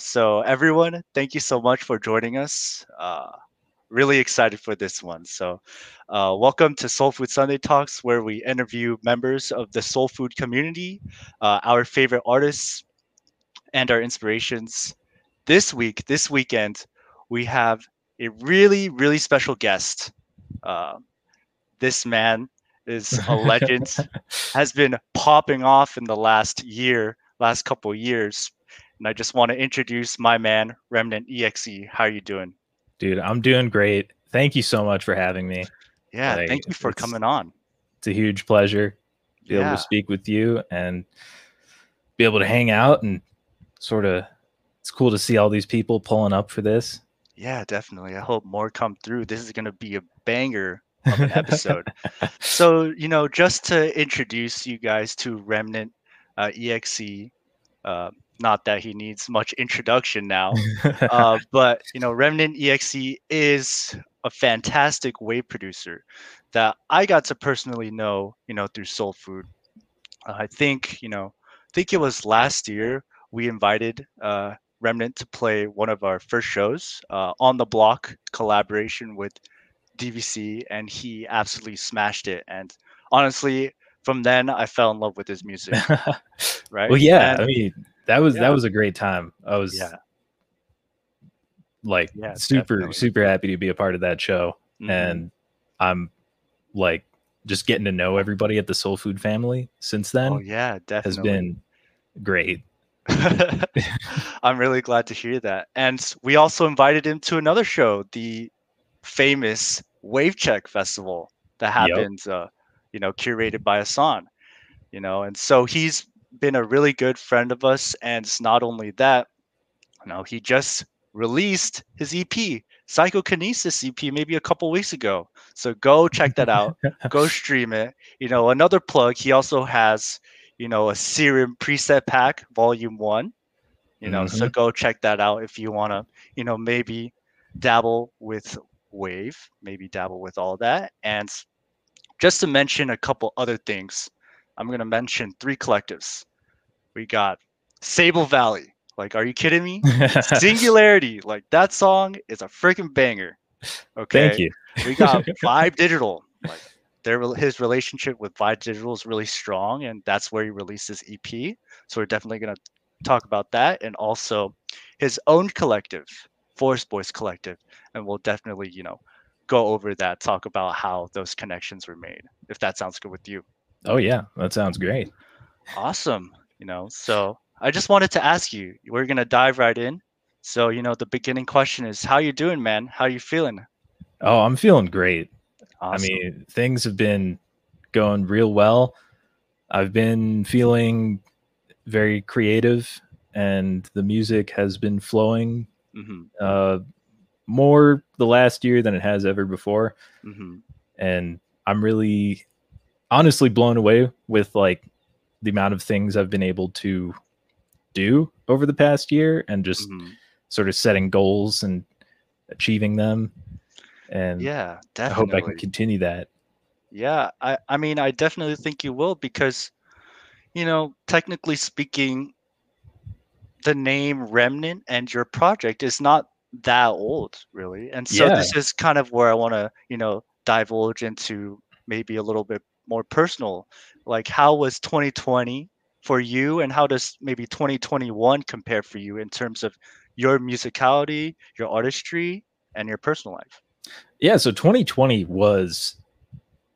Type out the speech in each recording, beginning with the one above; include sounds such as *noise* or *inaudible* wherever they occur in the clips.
So, everyone, thank you so much for joining us. Uh, really excited for this one. So, uh, welcome to Soul Food Sunday Talks, where we interview members of the soul food community, uh, our favorite artists, and our inspirations. This week, this weekend, we have a really, really special guest. Uh, this man is a legend, *laughs* has been popping off in the last year, last couple years and I just want to introduce my man, Remnant EXE. How are you doing? Dude, I'm doing great. Thank you so much for having me. Yeah, like, thank you for coming on. It's a huge pleasure to be yeah. able to speak with you and be able to hang out and sort of it's cool to see all these people pulling up for this. Yeah, definitely. I hope more come through. This is going to be a banger of an episode. *laughs* so, you know, just to introduce you guys to Remnant uh, EXE, uh, not that he needs much introduction now, *laughs* uh, but you know, Remnant EXE is a fantastic wave producer that I got to personally know, you know, through Soul Food. Uh, I think, you know, I think it was last year we invited uh, Remnant to play one of our first shows uh, on the block collaboration with DVC, and he absolutely smashed it. And honestly, from then I fell in love with his music. *laughs* right. Well, yeah. And, I mean, that was yeah. that was a great time. I was yeah. like yeah, super definitely. super happy to be a part of that show, mm-hmm. and I'm like just getting to know everybody at the Soul Food family since then. Oh yeah, definitely has been great. *laughs* I'm really glad to hear that. And we also invited him to another show, the famous Wave Check Festival that happens, yep. uh, you know, curated by Asan. You know, and so he's been a really good friend of us. And it's not only that, you know, he just released his EP, Psychokinesis EP, maybe a couple weeks ago. So go check that out. *laughs* go stream it. You know, another plug, he also has, you know, a Serum preset pack, volume one. You know, mm-hmm. so go check that out if you want to, you know, maybe dabble with Wave, maybe dabble with all that. And just to mention a couple other things, I'm going to mention three collectives. We got Sable Valley. Like, are you kidding me? *laughs* Singularity. Like, that song is a freaking banger. Okay. Thank you. we got *laughs* Vibe Digital. Like, their his relationship with Vibe Digital is really strong, and that's where he released his EP. So we're definitely gonna talk about that, and also his own collective, Forest Boys Collective, and we'll definitely you know go over that, talk about how those connections were made. If that sounds good with you. Oh yeah, that sounds great. Awesome. You know, so I just wanted to ask you. We're gonna dive right in. So you know, the beginning question is, how you doing, man? How you feeling? Oh, I'm feeling great. Awesome. I mean, things have been going real well. I've been feeling very creative, and the music has been flowing mm-hmm. uh, more the last year than it has ever before. Mm-hmm. And I'm really honestly blown away with like the amount of things I've been able to do over the past year and just mm-hmm. sort of setting goals and achieving them. And yeah, definitely. I hope I can continue that. Yeah, I, I mean, I definitely think you will because, you know, technically speaking, the name Remnant and your project is not that old, really. And so yeah. this is kind of where I want to, you know, divulge into maybe a little bit more personal like how was 2020 for you and how does maybe 2021 compare for you in terms of your musicality your artistry and your personal life? Yeah so 2020 was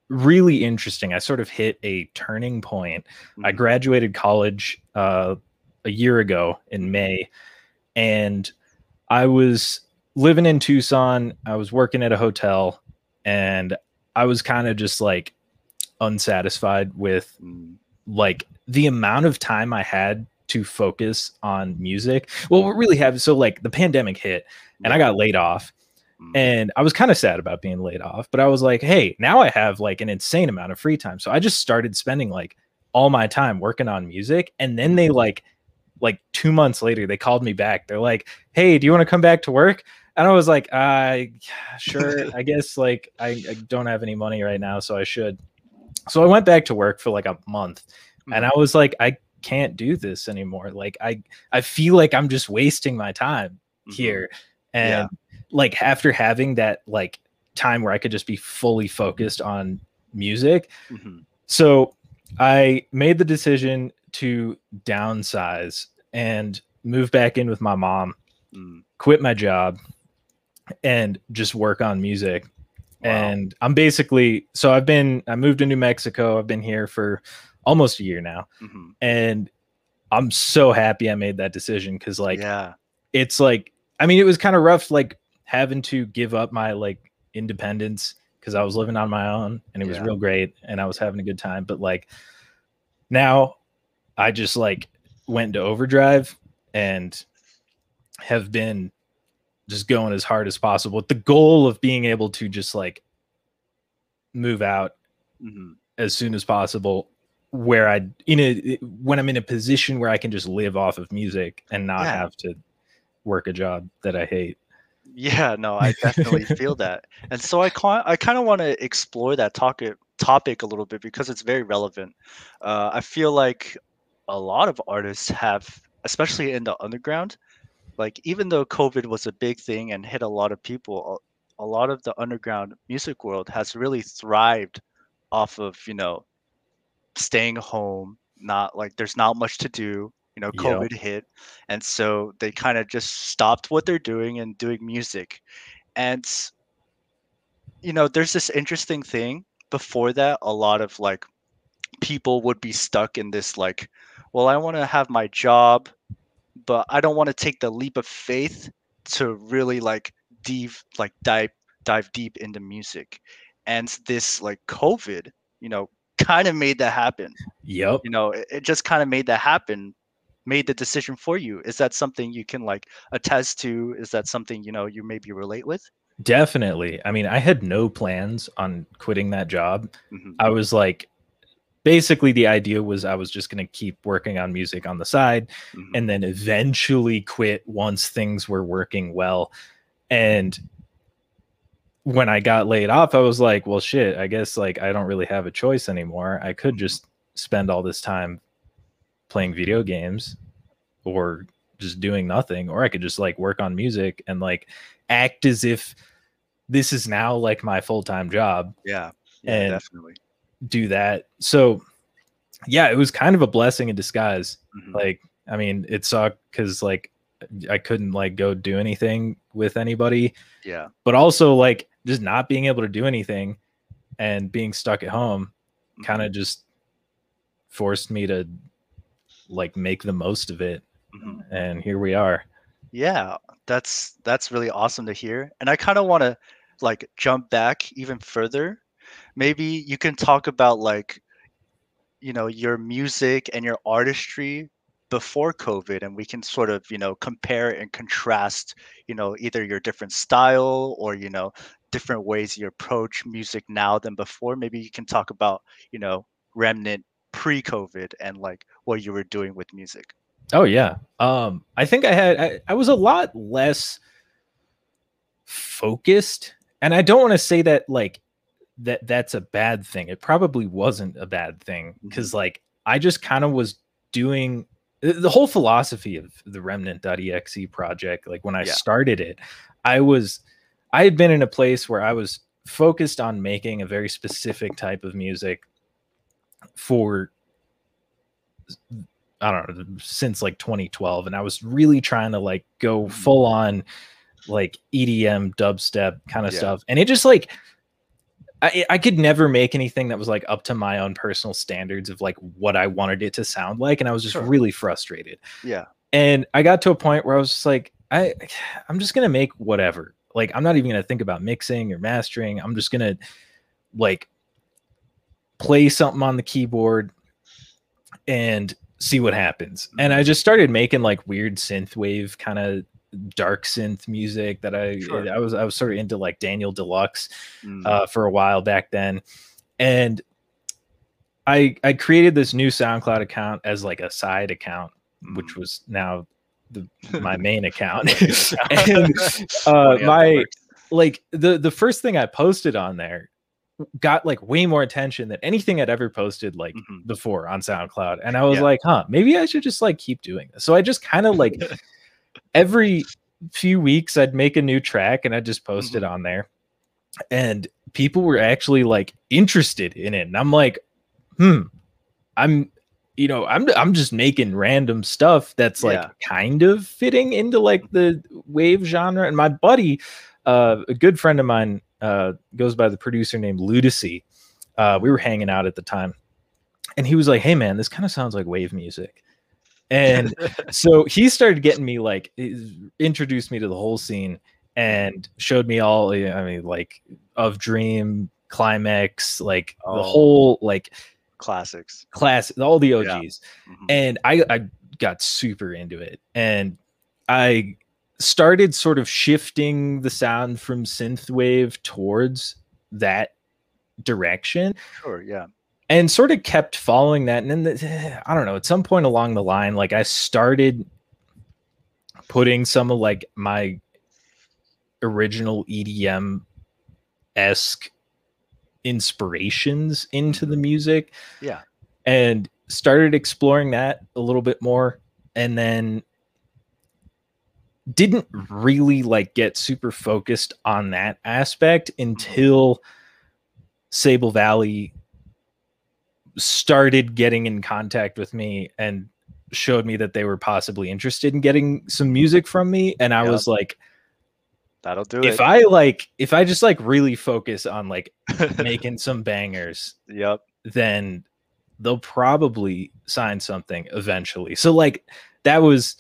really interesting. I sort of hit a turning point. Mm-hmm. i graduated college uh, a year ago in may and i was living in tucson. I was working at a hotel and i was kind of just like unsatisfied with like the amount of time I had to focus on music. Well, what really happened so like the pandemic hit and I got laid off. Mm. And I was kind of sad about being laid off, but I was like, hey, now I have like an insane amount of free time. So I just started spending like all my time working on music. And then they like, like two months later, they called me back. They're like, hey, do you want to come back to work? And I was like, uh, sure. *laughs* I guess like I, I don't have any money right now, so I should. So I went back to work for like a month, mm-hmm. and I was like, I can't do this anymore. Like I I feel like I'm just wasting my time mm-hmm. here. And yeah. like after having that like time where I could just be fully focused on music. Mm-hmm. So I made the decision to downsize and move back in with my mom, mm. quit my job, and just work on music. Wow. And I'm basically so I've been I moved to New Mexico. I've been here for almost a year now. Mm-hmm. And I'm so happy I made that decision because like yeah, it's like I mean it was kind of rough like having to give up my like independence because I was living on my own and it was real great and I was having a good time. But like now I just like went to overdrive and have been just going as hard as possible with the goal of being able to just like move out mm-hmm. as soon as possible where I in a when I'm in a position where I can just live off of music and not yeah. have to work a job that I hate. Yeah, no, I definitely *laughs* feel that. And so I I kind of want to explore that topic topic a little bit because it's very relevant. Uh, I feel like a lot of artists have, especially in the underground, like even though COVID was a big thing and hit a lot of people, a, lot of the underground music world has really thrived off of you know staying home. Not like there's not much to do you know covid yep. hit and so they kind of just stopped what they're doing and doing music and you know there's this interesting thing before that a lot of like people would be stuck in this like well i want to have my job but i don't want to take the leap of faith to really like deep like dive dive deep into music. And this like covid you know kind of made that happen. Yep you know it, it just kind of made that happen made the decision for you. Is that something you can like attest to? Is that something you know you maybe relate with? Definitely. I mean i had no plans on quitting that job. Mm-hmm. i was like basically the idea was i was just going to keep working on music on the side mm-hmm. and then eventually quit once things were working well. And when i got laid off i was like well shit i guess like i don't really have a choice anymore. I could mm-hmm. just spend all this time playing video games or just doing nothing or i could just like work on music and like act as if this is now like my full-time job. Yeah, yeah and definitely do that so yeah it was kind of a blessing in disguise mm-hmm. like i mean it sucked because like i couldn't like go do anything with anybody yeah but also like just not being able to do anything and being stuck at home mm-hmm. kind of just forced me to like make the most of it mm-hmm. and here we are yeah that's that's really awesome to hear and i kind of want to like jump back even further maybe you can talk about like you know your music and your artistry before covid and we can sort of you know compare and contrast you know either your different style or you know different ways you approach music now than before maybe you can talk about you know remnant pre-COVID and like what you were doing with music? Oh yeah. Um I think I had I, I was a lot less focused and I don't want to say that like that that's a bad thing. It probably wasn't a bad thing because mm-hmm. like I just kind of was doing the whole philosophy of the remnant.exe project like when I yeah. started it I was I had been in a place where I was focused on making a very specific type of music for I don't know since like 2012, and I was really trying to like go mm-hmm. full on like EDM dubstep kind of yeah. stuff, and it just like I, I could never make anything that was like up to my own personal standards of like what I wanted it to sound like, and I was just sure. really frustrated. Yeah, and I got to a point where I was just like, I I'm just gonna make whatever. Like I'm not even gonna think about mixing or mastering. I'm just gonna like play something on the keyboard and see what happens. And I just started making like weird synth wave kind of dark synth music that I sure. I was I was sort of into like Daniel Deluxe mm. uh, for a while back then, and I I created this new SoundCloud account as like a side account, mm. which was now the *laughs* my main account. *laughs* and *laughs* uh, my like the the first thing I posted on there got like way more attention than anything I'd ever posted like mm-hmm. before on SoundCloud. And I was yeah. like, huh, maybe I should just like keep doing this. So I just kind of like every few weeks I'd make a new track and I'd just post mm-hmm. it on there. And people were actually like interested in it. And I'm like, hmm, I'm you know, I'm I'm just making random stuff that's like yeah. kind of fitting into like the wave genre. And my buddy, uh, a good friend of mine, uh, goes by the producer named Ludacy. Uh, we were hanging out at the time, and he was like, "Hey, man, this kind of sounds like wave music." And *laughs* so he started getting me like introduced me to the whole scene and showed me all. I mean, like of Dream, Klimeks, like oh. the whole like classics, class, all the OGs. Yeah. Mm-hmm. And I I got super into it, and I started sort of shifting the sound from synthwave towards that direction. Sure, yeah. And sort of kept following that. And then the, *sighs* I don't know, at some point along the line, like I started putting some of like my original EDM esque inspirations into the mm-hmm. music. Yeah. And started exploring that a little bit more. And then didn't really like get super focused on that aspect mm-hmm. until Sable Valley started getting in contact with me and showed me that they were possibly interested in getting some music from me and I was like that'll do if it. If I like if I just like really focus on like *laughs* making some bangers, yep, then they'll probably sign something eventually. So like that was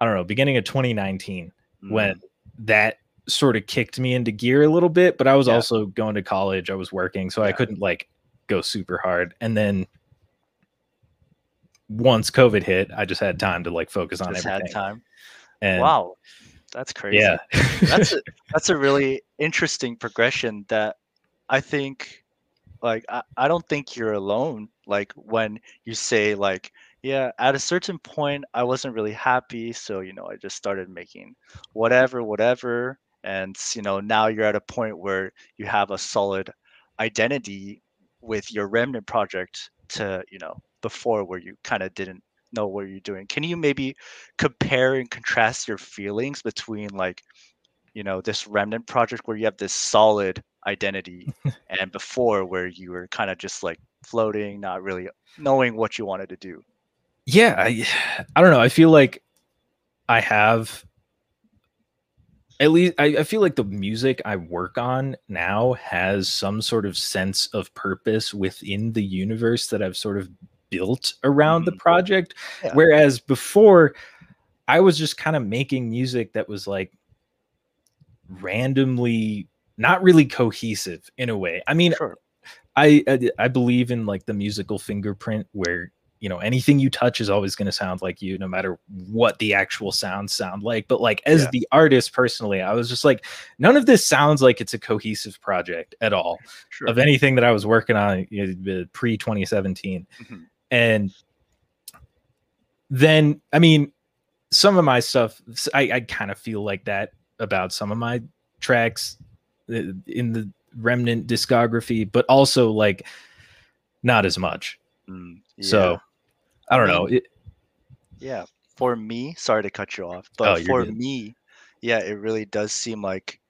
I don't know, beginning of 2019 mm. when that sort of kicked me into gear a little bit, but I was yeah. also going to college, I was working, so yeah. I couldn't like go super hard. And then once COVID hit, I just had time to like focus on just everything. Had time. And wow, that's crazy. Yeah, that's a, *laughs* that's a really interesting progression that I think, like, I, I don't think you're alone. Like when you say like, yeah, at a certain point, I wasn't really happy. So, you know, I just started making whatever, whatever. And, you know, now you're at a point where you have a solid identity with your remnant project to, you know, before where you kind of didn't know what you're doing. Can you maybe compare and contrast your feelings between like, you know, this remnant project where you have this solid identity *laughs* and before where you were kind of just like floating, not really knowing what you wanted to do? yeah I, *sighs* I don't know i feel like i have at least I, I, feel like the music i work on now has some sort of sense of purpose within the universe that i've sort of built around mm-hmm. the project yeah. whereas before i was just kind of making music that was like randomly not really cohesive in a way i mean sure. I, I i believe in like the musical fingerprint where you know anything you touch is always going to sound like you no matter what the actual sounds sound like but like as yeah. the artist personally i was just like none of this sounds like it's a cohesive project at all sure. of anything that i was working on pre 2017 mm-hmm. and then i mean some of my stuff i, I kind of feel like that about some of my tracks uh, in the remnant discography but also like not as much mm, yeah. so I don't know. Um, it, yeah, for me, sorry to cut you off, but oh, for good. me, yeah, it really does seem like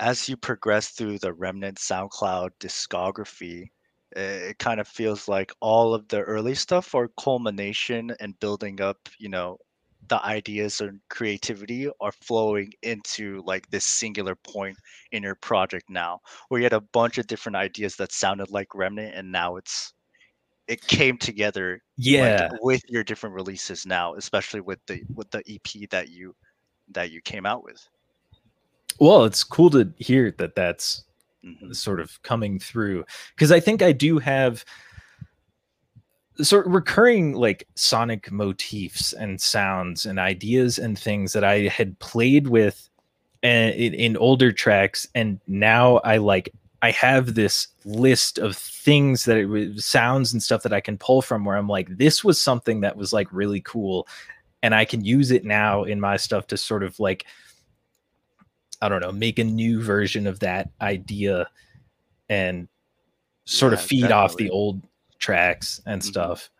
as you progress through the Remnant SoundCloud discography, it kind of feels like all of the early stuff are culmination and building up, you know, the ideas and creativity are flowing into like this singular point in your project now where you had a bunch of different ideas that sounded like remnant and now it's it came together yeah like, with your different releases now especially with the with the ep that you that you came out with well it's cool to hear that that's mm-hmm. sort of coming through because i think i do have sort of recurring like sonic motifs and sounds and ideas and things that i had played with eh, in, in older tracks and now i like I have this list of things that it sounds and stuff that I can pull from where I'm like, this was something that was like really cool. And I can use it now in my stuff to sort of like, I don't know, make a new version of that idea. And sort yeah, of feed definitely. off the old tracks and mm-hmm. stuff.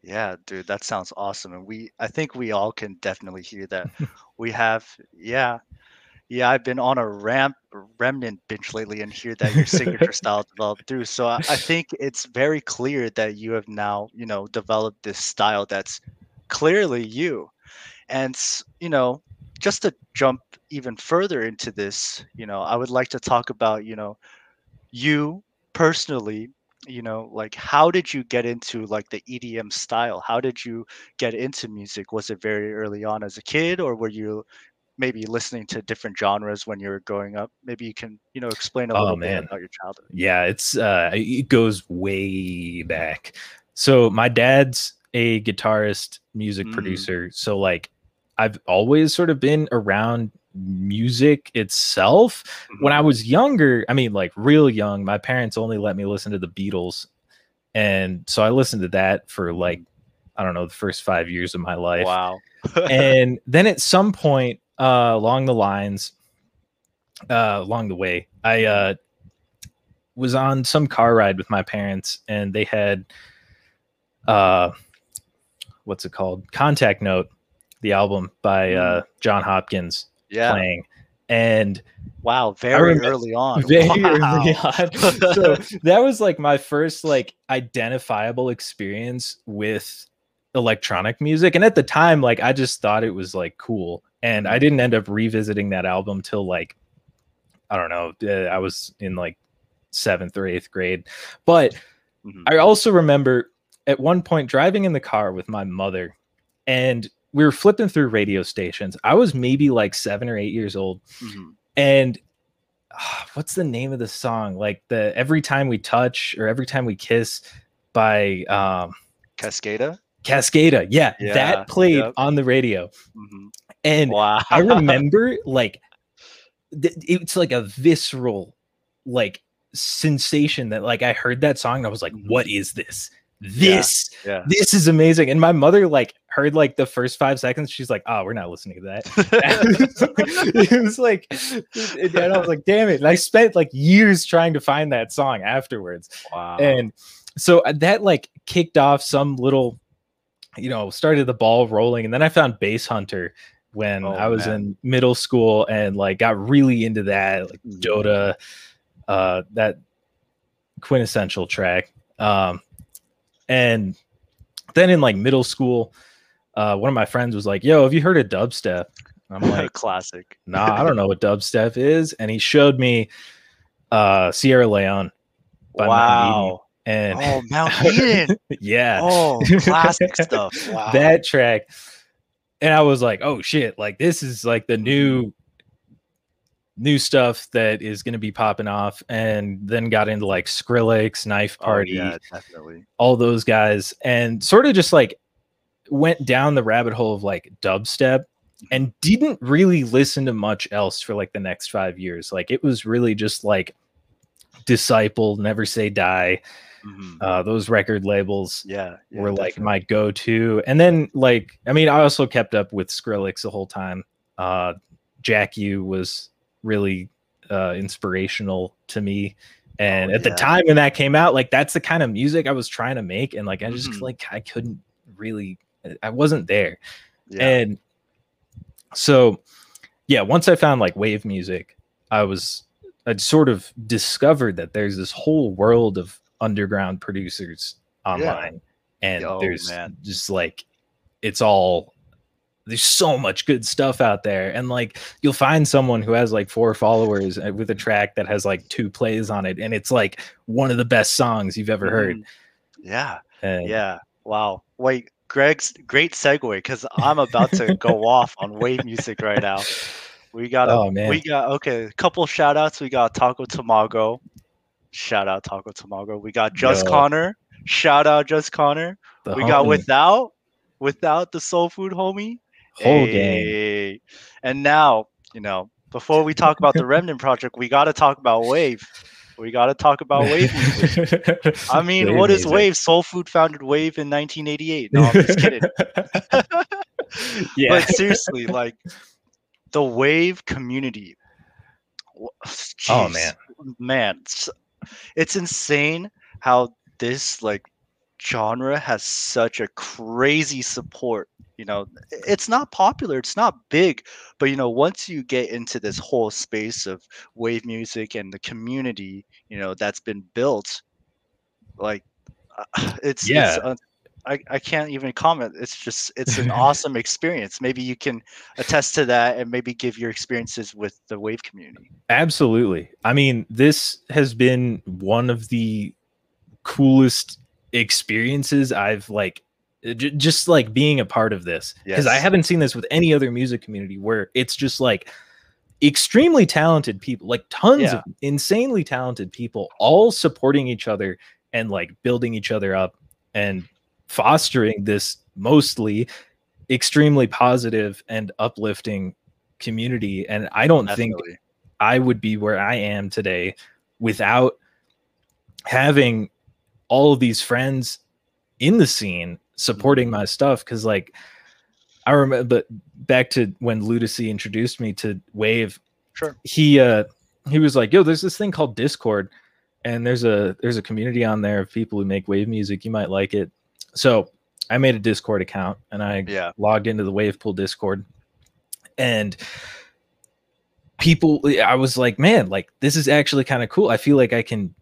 Yeah, dude, that sounds awesome. And we I think we all can definitely hear that. *laughs* we have yeah. Yeah, I've been on a ramp remnant binge lately and hear that your signature *laughs* style developed through. So I, I think it's very clear that you have now, you know, developed this style that's clearly you. And you know, just to jump even further into this, you know, I would like to talk about, you know, you personally you know like how did you get into like the edm style how did you get into music was it very early on as a kid or were you maybe listening to different genres when you were growing up maybe you can you know explain a oh, little man. bit about your childhood yeah it's uh it goes way back so my dad's a guitarist music mm. producer so like i've always sort of been around music itself. Mm-hmm. When I was younger, I mean, like real young, my parents only let me listen to the Beatles. And so I listened to that for like, I don't know, the first five years of my life. Wow. *laughs* and then at some point uh, along the lines, uh, along the way, I uh, was on some car ride with my parents and they had, uh, what's it called? Contact Note, the album by uh, mm. Jon Hopkins yeah. playing. And wow, *laughs* very early on. Very wow. early on. so *laughs* that was like my first like identifiable experience with electronic music. And at the time, like I just thought it was like cool. And I didn't end up revisiting that album till like I don't know, uh, I was in like seventh or eighth grade. But mm-hmm. I also remember at one point driving in the car with my mother and we were flipping through radio stations. I was maybe like seven or eight years old, mm-hmm. and uh, what's the name of the song? Like the every time we touch or every time we kiss by um, Cascada. Cascada, yeah, yeah that played yep. on the radio, mm-hmm. and wow. I *laughs* remember like th- it's like a visceral like sensation that like I heard that song and I was like, mm-hmm. what is this? this yeah, yeah. this is amazing and my mother like heard like the first five seconds she's like oh we're not listening to that *laughs* *laughs* it was like and i was like damn it and i spent like years trying to find that song afterwards wow and so uh, that like kicked off some little you know started the ball rolling and then i found Basshunter when oh, i was man. in middle school and like got really into that like mm-hmm. dota uh that quintessential track um and then in like middle school, uh, one of my friends was like, "Yo, have you heard of dubstep?" I'm like, *laughs* "Classic." nah, I don't know what dubstep is, and he showed me uh, Sierra Leone. wow. And oh, Mount *laughs* Eden. yeah. Oh, *laughs* classic stuff. Wow. That track. And I was like, oh shit, like this is like the new mm-hmm. new stuff that is going to be popping off and then got into like Skrillex, Knife oh, Party, oh, yeah, definitely. all those guys and sort of just like went down the rabbit hole of like dubstep and didn't really listen to much else for like the next 5 years. Like it was really just like Disciple, Never Say Die. Mm-hmm. Uh, those record labels yeah, yeah were like my go-to and then like i mean i also kept up with skrillex the whole time uh jack u was really uh, inspirational to me. And oh, at yeah. the time when that came out, like that's the kind of music I was trying to make, and like I just mm-hmm. like I couldn't really, I wasn't there. Yeah. And so, yeah, once I found like wave music, I was I'd sort of discovered that there's this whole world of underground producers online, yeah. and oh, there's man. just like it's all there's so much good stuff out there and like you'll find someone who has like four followers uh, with a track that has like two plays on it and it's like one of the best songs you've ever heard mm-hmm. yeah and, yeah wow wait greg's great segue because i'm about to go *laughs* off on wave music right now we got a, oh, man. we got okay a couple shout outs we got taco tamago shout out taco tamago we got just Yo. connor shout out just connor the we homie. got without without the soul food homie Whole hey. And now, you know, before we talk about the Remnant Project, we got to talk about Wave. We got to talk about Wave I *laughs* mean, They're what amazing. is Wave? Soul Food founded Wave in 1988. No, I'm just kidding. *laughs* *laughs* yeah. But seriously, like the Wave community. Oh man, man, it's insane how this like genre has such a crazy support you know? It's not popular it's not big but you know once you get into this whole space of wave music and the community you know that's been built like *sighs* it's yeah. it's, I, I can't even comment. It's just *laughs* it's an awesome experience. Maybe you can attest to that and maybe give your experiences with the wave community. Absolutely. I mean this has been one of the coolest experiences i've like uh, j- just like being a part of this. Because i haven't seen this with any other music community where it's just like extremely talented people like tons Yeah. of insanely talented people all supporting each other and like building each other up and fostering this mostly extremely positive and uplifting community and i don't think I would be where I am today without having all of these friends in the scene supporting my stuff. Cause like I remember but back to when Ludacy introduced me to Wave, sure he uh he was like, yo, there's this thing called Discord, and there's a there's a community on there of people who make wave music. You might like it. So I made a Discord account and I yeah. logged into the Wavepool discord and people i was like man like this is actually kind of cool. I feel like i can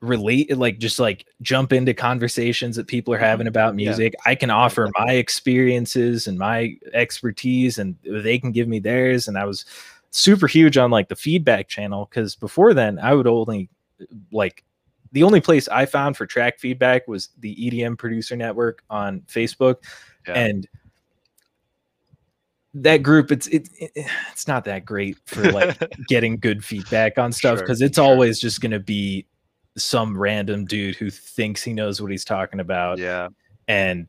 relate like just like jump into conversations that people are Mhm. having about Yeah. music. I can offer my experiences and my expertise and they can give me theirs. And i was super huge on like the feedback channel because before then i would only like the only place i found for track feedback was the edm producer network on facebook Yeah. and that group it's it, it it's not that great for like *laughs* getting good feedback on stuff Sure, because it's sure. always just going to be some random dude who thinks he knows what he's talking about yeah and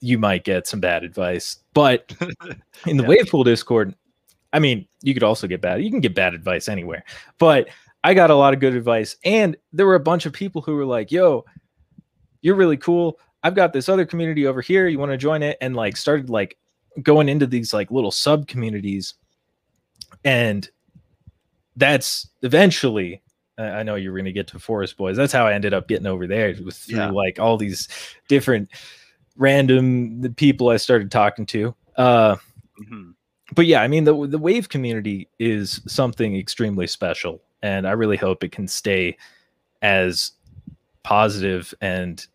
you might get some bad advice but *laughs* in the Yeah. wave pool discord i mean you could also get bad you can get bad advice anywhere but i got a lot of good advice and there were a bunch of people who were like yo you're really cool i've got this other community over here you want to join it and like started like going into these like little sub communities and that's eventually I I know you're going to get to Forest Boys. That's how I ended up getting over there was through Yeah. like all these different random people I started talking to. Uh, Mhm. but yeah, I mean the the wave community is something extremely special, and I really hope it can stay as positive and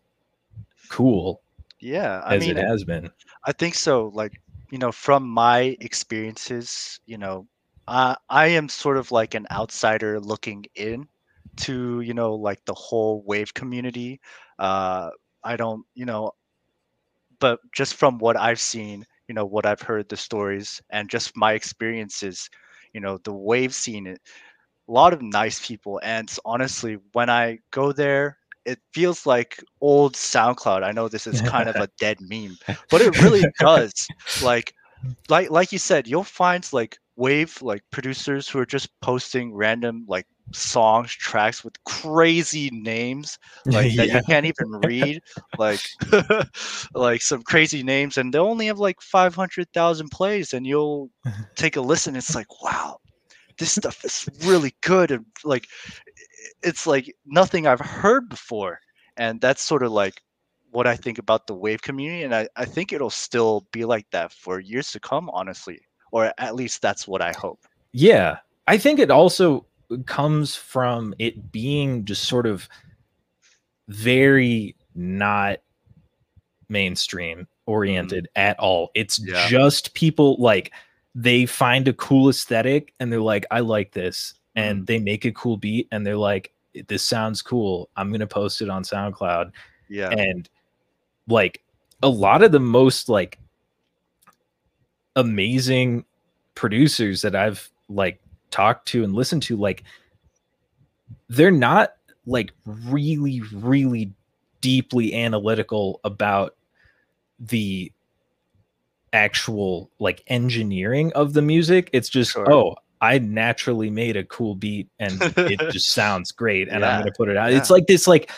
cool yeah i as mean it has been. I think so. Like, you know, from my experiences, you know, I I am sort of like an outsider looking in to, you know, like the whole wave community. Uh, I don't, you know, but just from what I've seen, you know, what I've heard, the stories, and just my experiences, you know, the wave scene, it- a lot of nice people. And honestly, when I go there, it feels like old SoundCloud. I know this is kind of a *laughs* dead meme, but it really does. Like, like, like you said, you'll find like wave like producers who are just posting random like songs, tracks with crazy names like that you *laughs* can't even read like *laughs* like some crazy names and they only have like 500,000 plays and you'll take a listen it's like wow this stuff is really good and like it's like nothing I've heard before and that's sort of like what I think about the wave community and I, I think it'll still be like that for years to come honestly or at least that's what I hope Yeah. I think it also comes from it being just sort of very not mainstream oriented mm-hmm. at all. It's Yeah. just people like they find a cool aesthetic and they're like, I like this. And mm-hmm. they make a cool beat and they're like, this sounds cool. I'm going to post it on SoundCloud yeah and like a lot of the most like amazing producers that I've like talked to and listened to like they're not like really really deeply analytical about the actual like engineering of the music it's just Sure. oh I naturally made a cool beat and it *laughs* just sounds great and I'm going to put it out yeah. it's like this like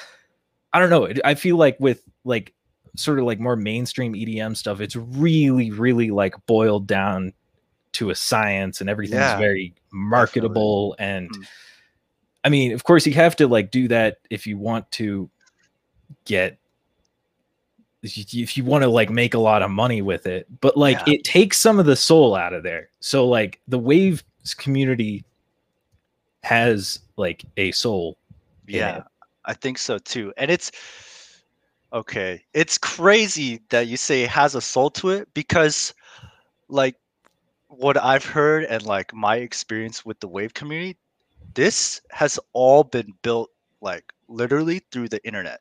I don't know. I feel like with like sort of like more mainstream EDM stuff, it's really, really like boiled down to a science and everything's Yeah, very marketable. And Mm. I mean, of course, you have to like do that if you want to get if you want to like make a lot of money with it but like yeah. it takes some of the soul out of there. So like the waves community has like a soul yeah i think so too. And it's okay it's crazy that you say it has a soul to it because like what i've heard and like my experience with the wave community this has all been built like literally through the internet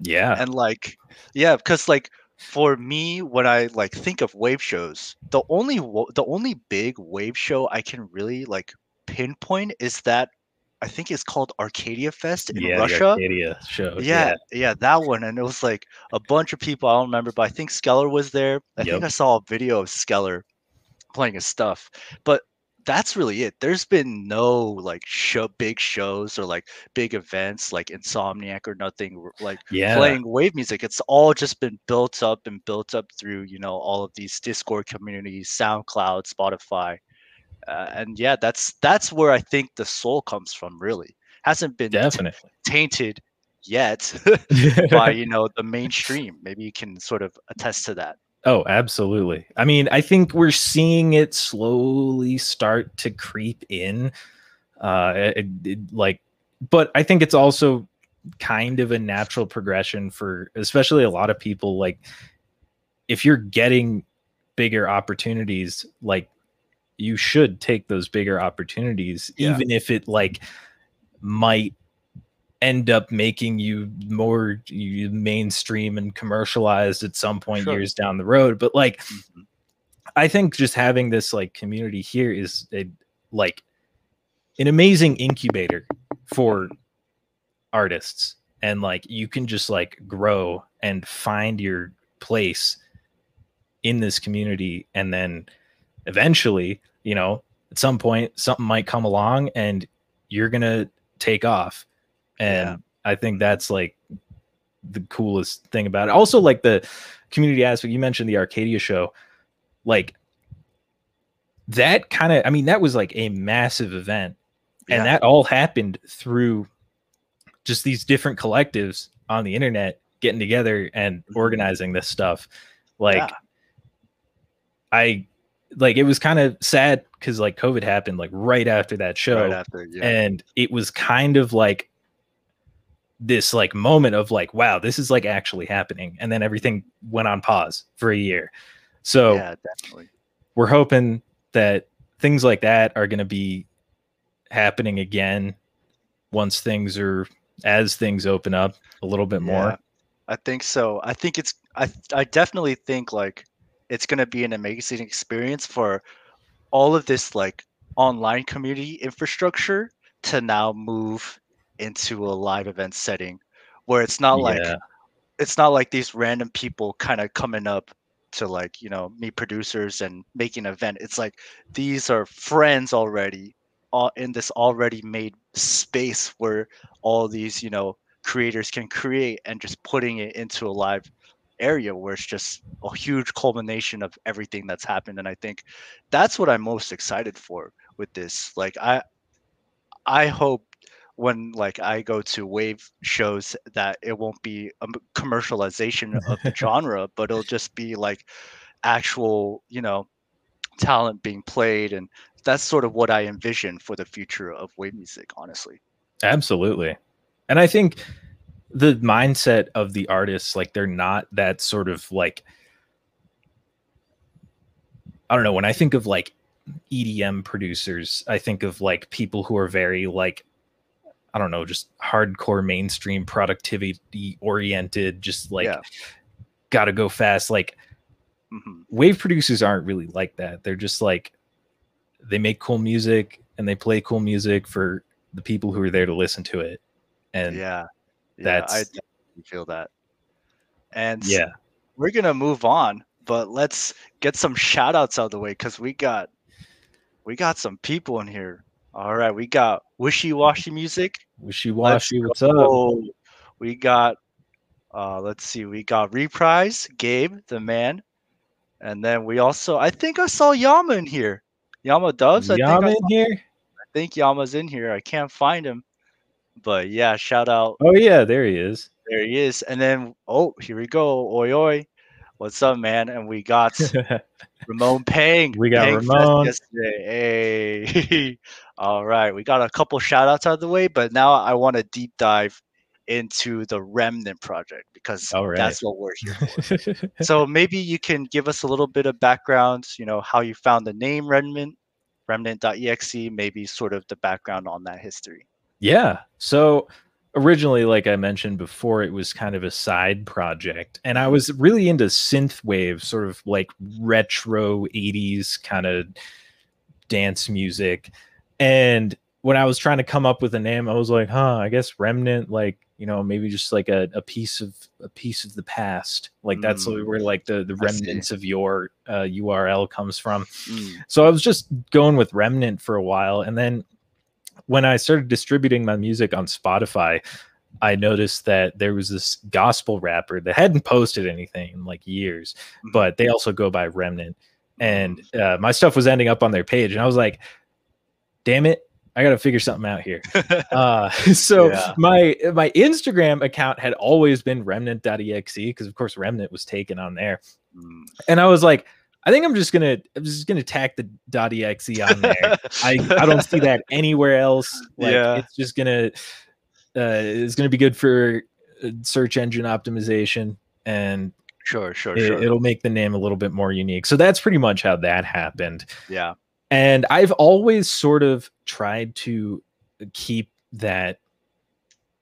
yeah. And like, yeah, because like for me, when I like think of wave shows, the only the only big wave show I can really like pinpoint is that I think it's called Arcadia Fest in yeah, Russia. Arcadia show. Yeah, yeah, yeah, that one. And it was like a bunch of people. I don't remember, but I think Skeler was there. I yep. think I saw a video of Skeler playing his stuff. But that's really it. There's been no like show big shows or like big events like Insomniac or nothing like yeah. playing wave music. It's all just been built up and built up through you know all of these Discord communities, SoundCloud, Spotify, uh, and yeah, that's that's where I think the soul comes from. Really, hasn't been definitely t- tainted yet *laughs* by *laughs* you know the mainstream. Maybe you can sort of attest to that. Oh, absolutely. I mean, I think we're seeing it slowly start to creep in. Uh, it, it, like, but I think it's also kind of a natural progression for, especially a lot of people. Like, if you're getting bigger opportunities, like, you should take those bigger opportunities, yeah. even if it like might end up making you more you mainstream and commercialized at some point sure. years down the road but like mm-hmm. i think just having this like community here is a like an amazing incubator for artists and like you can just like grow and find your place in this community and then eventually you know at some point something might come along and you're gonna take off and yeah. I think that's like the coolest thing about it. Also, like the community aspect. You mentioned the Arcadia show, like that kind of. I mean, that was like a massive event, yeah. and that all happened through just these different collectives on the internet getting together and mm-hmm. organizing this stuff. Like, yeah. I like it was kind of sad because like COVID happened like right after that show, right after, yeah. and it was kind of like this like moment of like wow this is like actually happening and then everything went on pause for a year. So yeah definitely. we're hoping that things like that are going to be happening again once things are as things open up a little bit more. I think so. I think it's i i definitely think like it's going to be an amazing experience for all of this like online community infrastructure to now move into a live event setting where it's not like it's not like these random people kind of coming up to like you know meet producers and making an event. It's like these are friends already all in this already made space where all these you know creators can create and just putting it into a live area where it's just a huge culmination of everything that's happened. And i think that's what i'm most excited for with this. Like i i hope when like I go to wave shows that it won't be a commercialization of the *laughs* genre, but it'll just be like actual, you know, talent being played and that's sort of what I envision for the future of wave music, honestly. Absolutely. And I think the mindset of the artists, like they're not that sort of like I don't know, when I think of like EDM producers, I think of like people who are very like I don't know, just hardcore mainstream productivity oriented, just like yeah. gotta go fast. Like mm-hmm. wave producers aren't really like that. They're just like they make cool music and they play cool music for the people who are there to listen to it. And yeah, yeah that's I feel that. And yeah, we're gonna move on, but let's get some shout outs out of the way because we got we got some people in here all right, we got wishy washy music. Wishy washy, what's up? We got uh let's see, we got reprise, Gabe, the man. And then we also I think I saw Yama in here. Yama Doves. I Yama in here? I think Yama's in here. I can't find him. But yeah, shout out. Oh yeah, there he is. There he is. And then oh, here we go. Oi oi. What's up, man? And we got *laughs* Ramon Pang. We got Pang Ramon. Yesterday. Hey. *laughs* All right. We got a couple shout outs out of the way, but now I want to deep dive into the Remnant project because right. that's what we're here for. *laughs* so maybe you can give us a little bit of background, you know, how you found the name Remnant, remnant.exe, maybe sort of the background on that history. Yeah. So originally, like I mentioned before, it was kind of a side project. And I was really into synth wave, sort of like retro 80s kind of dance music. And when I was trying to come up with a name, I was like, huh, I guess remnant, like, you know, maybe just like a, a piece of a piece of the past. Like that's Mm, where like the, the remnants of your uh, URL comes from. Mm, So I was just going with Remnant for a while. And then when I started distributing my music on Spotify, I noticed that there was this gospel rapper that hadn't posted anything in like years, Mhm. but they also go by Remnant. And uh, my stuff was ending up on their page. And I was like, damn it, I got to figure something out here. *laughs* Uh, *laughs* so Yeah. my my Instagram account had always been remnant.exe because of course remnant was taken on there Mm. and I was like, I think I'm just gonna I'm just gonna tack the .exe on there. I I don't see that *laughs* anywhere else. Like Yeah. it's just gonna uh it's gonna be good for uh, search engine optimization and Sure, sure, it, sure. it'll make the name a little bit more unique. So that's pretty much how that happened. yeah. And I've always sort of tried to keep that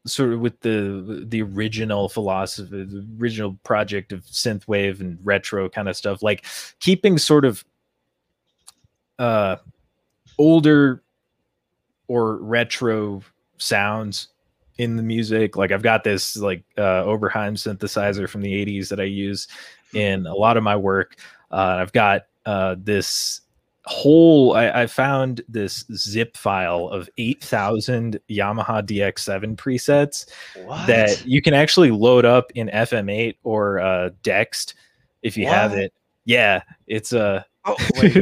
sort of with the the original philosophy, the original project of synthwave and retro kind of stuff, like keeping sort of uh older or retro sounds in the music. Like I've got this like uh Oberheim synthesizer from the 80s that I use in a lot of my work. Uh, I've got uh, this whole I, I found this zip file of 8000 yamaha dx7 presets What? that you can actually load up in fm8 or uh Dexed if you have it yeah it's uh oh, *laughs* wait,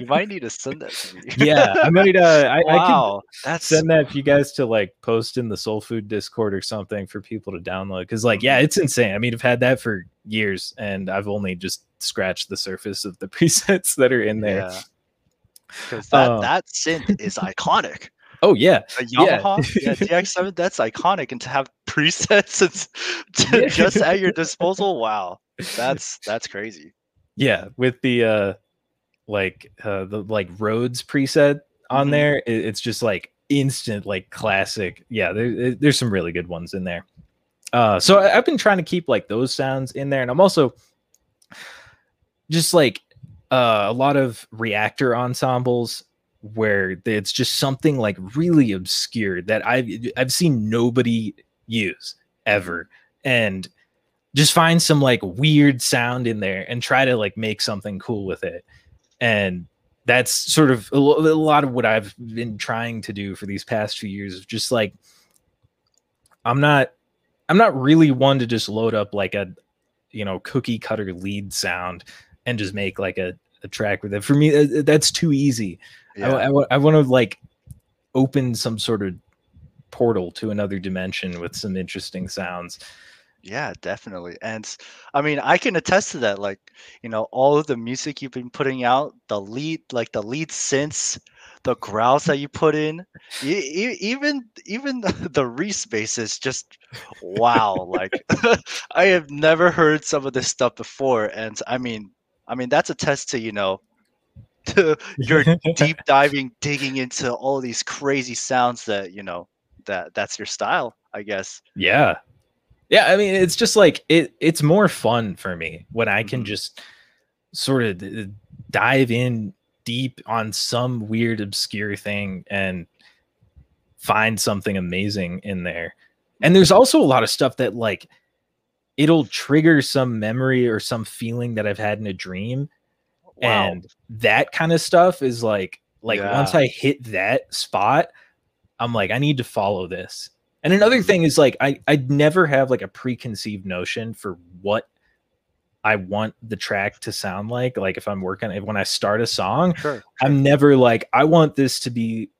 you might need to send that to me. yeah i might uh I, I can that's send that for you guys to like post in the soul food discord or something for people to download because like yeah it's insane i mean i've had that for years and i've only just scratched the surface of the *laughs* presets that are in there Yeah. Because that, Uh, that synth *laughs* is iconic. oh yeah A Yeah. Yamaha, yeah, *laughs* DX7, that's iconic. And to have presets and *laughs* Yeah. just at your disposal, wow, that's that's crazy. Yeah, with the uh like uh the like Rhodes preset on Mhm. there, it- it's just like instant like classic. Yeah, there, there's some really good ones in there. Uh so I, I've been trying to keep like those sounds in there and I'm also just like uh a lot of Reaktor ensembles where it's just something like really obscure that I've I've seen nobody use ever. And just find some like weird sound in there and try to like make something cool with it. And that's sort of a, a lot of what i've been trying to do for these past few years of just like i'm not i'm not really one to just load up like a you know cookie cutter lead sound and just make like a, a track with it for me that's too easy Yeah. I, I, want to like open some sort of portal to another dimension with some interesting sounds Yeah, definitely. And I mean, I can attest to that. Like, you know, all of the music you've been putting out, the lead, like the lead synths, the growls that you put in, e- even even *laughs* the respace is just wow. Like, *laughs* I have never heard some of this stuff before, and I mean, I mean that's a test to you know, *laughs* to *laughs* your deep diving, digging into all these crazy sounds that you know that that's your style, I guess. Yeah. Yeah, I mean it's just like it it's more fun for me when I can Mhm. just sort of dive in deep on some weird obscure thing and find something amazing in there. And there's also a lot of stuff that like it'll trigger some memory or some feeling that I've had in a dream Wow. and that kind of stuff is like like once i hit that spot i'm like i need to follow this and another Mhm. thing is like i i never have like a preconceived notion for what i want the track to sound like like if i'm working when i start a song Sure. i'm never like i want this to be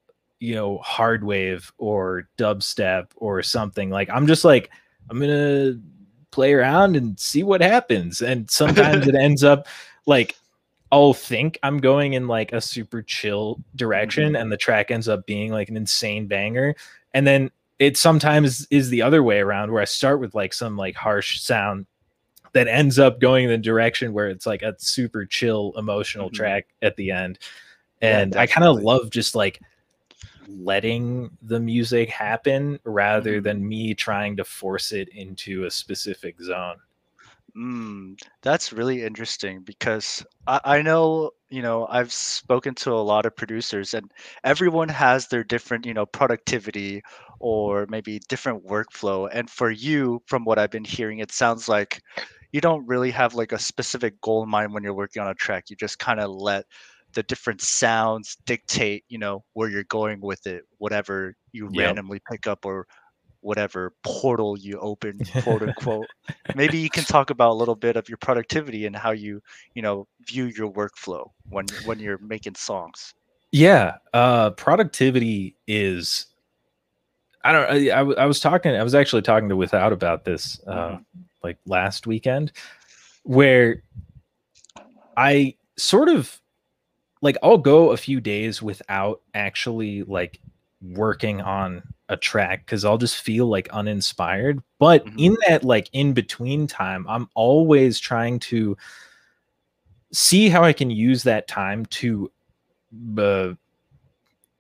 you know hard wave or dubstep or something like i'm just like i'm gonna play around and see what happens and *laughs* sometimes it ends up like I'll think I'm going in like a super chill direction mm-hmm. and the track ends up being like an insane banger. And then it sometimes is the other way around where I start with like some like harsh sound that ends up going in the direction where it's like a super chill emotional mm-hmm. track at the end. And yeah, I kind of love just like letting the music happen rather mm-hmm. than me trying to force it into a specific zone. Mm, that's really interesting because I, I know, you know, I've spoken to a lot of producers and everyone has their different, you know, productivity or maybe different workflow. And for you, from what I've been hearing, it sounds like you don't really have like a specific goal in mind when you're working on a track. You just kind of let the different sounds dictate, you know, where you're going with it, whatever you Yep. randomly pick up or whatever portal you open quote *laughs* unquote maybe you can talk about a little bit of your productivity and how you you know view your workflow when when you're making songs yeah uh productivity is i don't i, I, I was talking i was actually talking to without about this uh mm-hmm. like last weekend where i sort of like i'll go a few days without actually like working on a track because I'll just feel like uninspired. But mm-hmm. in that like in between time, I'm always trying to see how I can use that time to uh,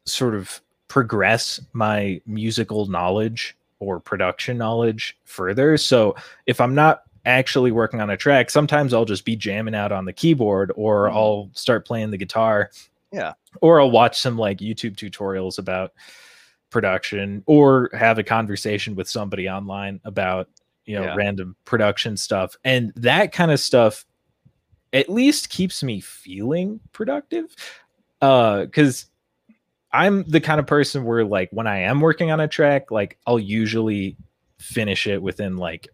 sort of progress my musical knowledge or production knowledge further. So if I'm not actually working on a track, sometimes I'll just be jamming out on the keyboard or mm-hmm. I'll start playing the guitar. Yeah. Or I'll watch some like YouTube tutorials about production or have a conversation with somebody online about you know yeah. random production stuff and that kind of stuff at least keeps me feeling productive uh cuz I'm the kind of person where like when I am working on a track like I'll usually finish it within like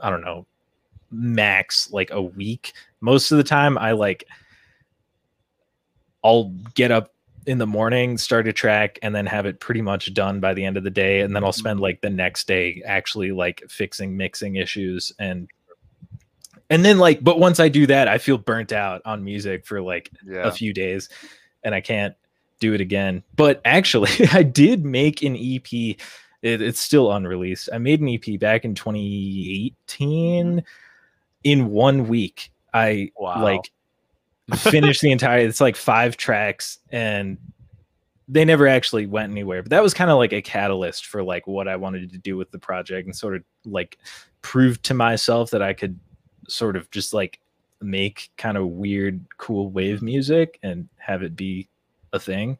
I don't know max like a week most of the time I like I'll get up in the morning, start a track, and then have it pretty much done by the end of the day. And then I'll spend like the next day actually like fixing mixing issues and and then like but once I do that, I feel burnt out on music for like yeah. a few days and I can't do it again. But actually, *laughs* I did make an EP. It, it's still unreleased. I made an EP back in 2018 mm-hmm. In one week. I wow. like finished the entire it's like five tracks and they never actually went anywhere but that was kind of like a catalyst for like what i wanted to do with the project and sort of like prove to myself that i could sort of just like make kind of weird cool wave music and have it be a thing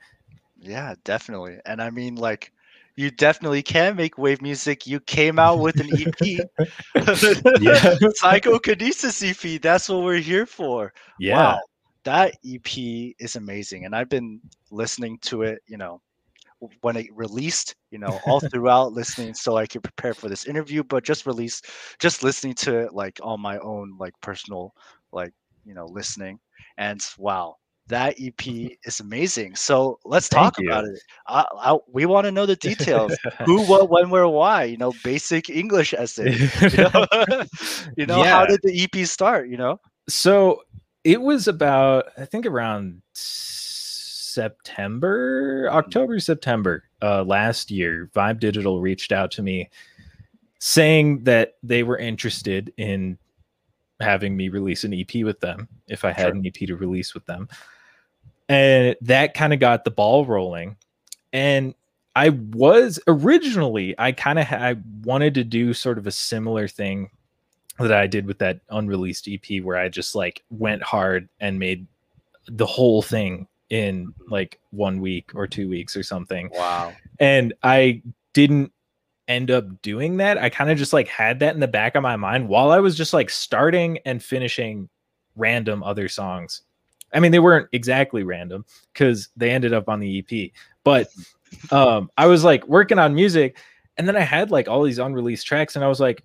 yeah definitely and i mean like you definitely can make wave music. You came out with an EP. *laughs* yeah. *laughs* Psychokinesis EP. That's what we're here for. Yeah. Wow that EP is amazing, and I've been listening to it. You know, when it released, you know, all *laughs* throughout listening so I could prepare for this interview, but just released, just listening to it like on my own, like personal, like you know, listening, and wow, that EP is amazing. So let's talk about it. I, I, we want to know the details: who, *laughs* what, when, where, why. You know, basic English essay. You know, *laughs* *laughs* you know yeah. how did the EP start? You know. So it was about I think around September, October, September uh, last year. Vibe Digital reached out to me saying that they were interested in having me release an EP with them if I had sure. an EP to release with them. And that kind of got the ball rolling. And I was originally, I kind of I wanted to do sort of a similar thing that I did with that unreleased EP where I just like went hard and made the whole thing in mm-hmm. like one week or two weeks or something. Wow. And I didn't end up doing that. I kind of just like had that in the back of my mind while I was just like starting and finishing random other songs. I mean, they weren't exactly random because they ended up on the EP, but um, I was like working on music and then I had like all these unreleased tracks and I was like,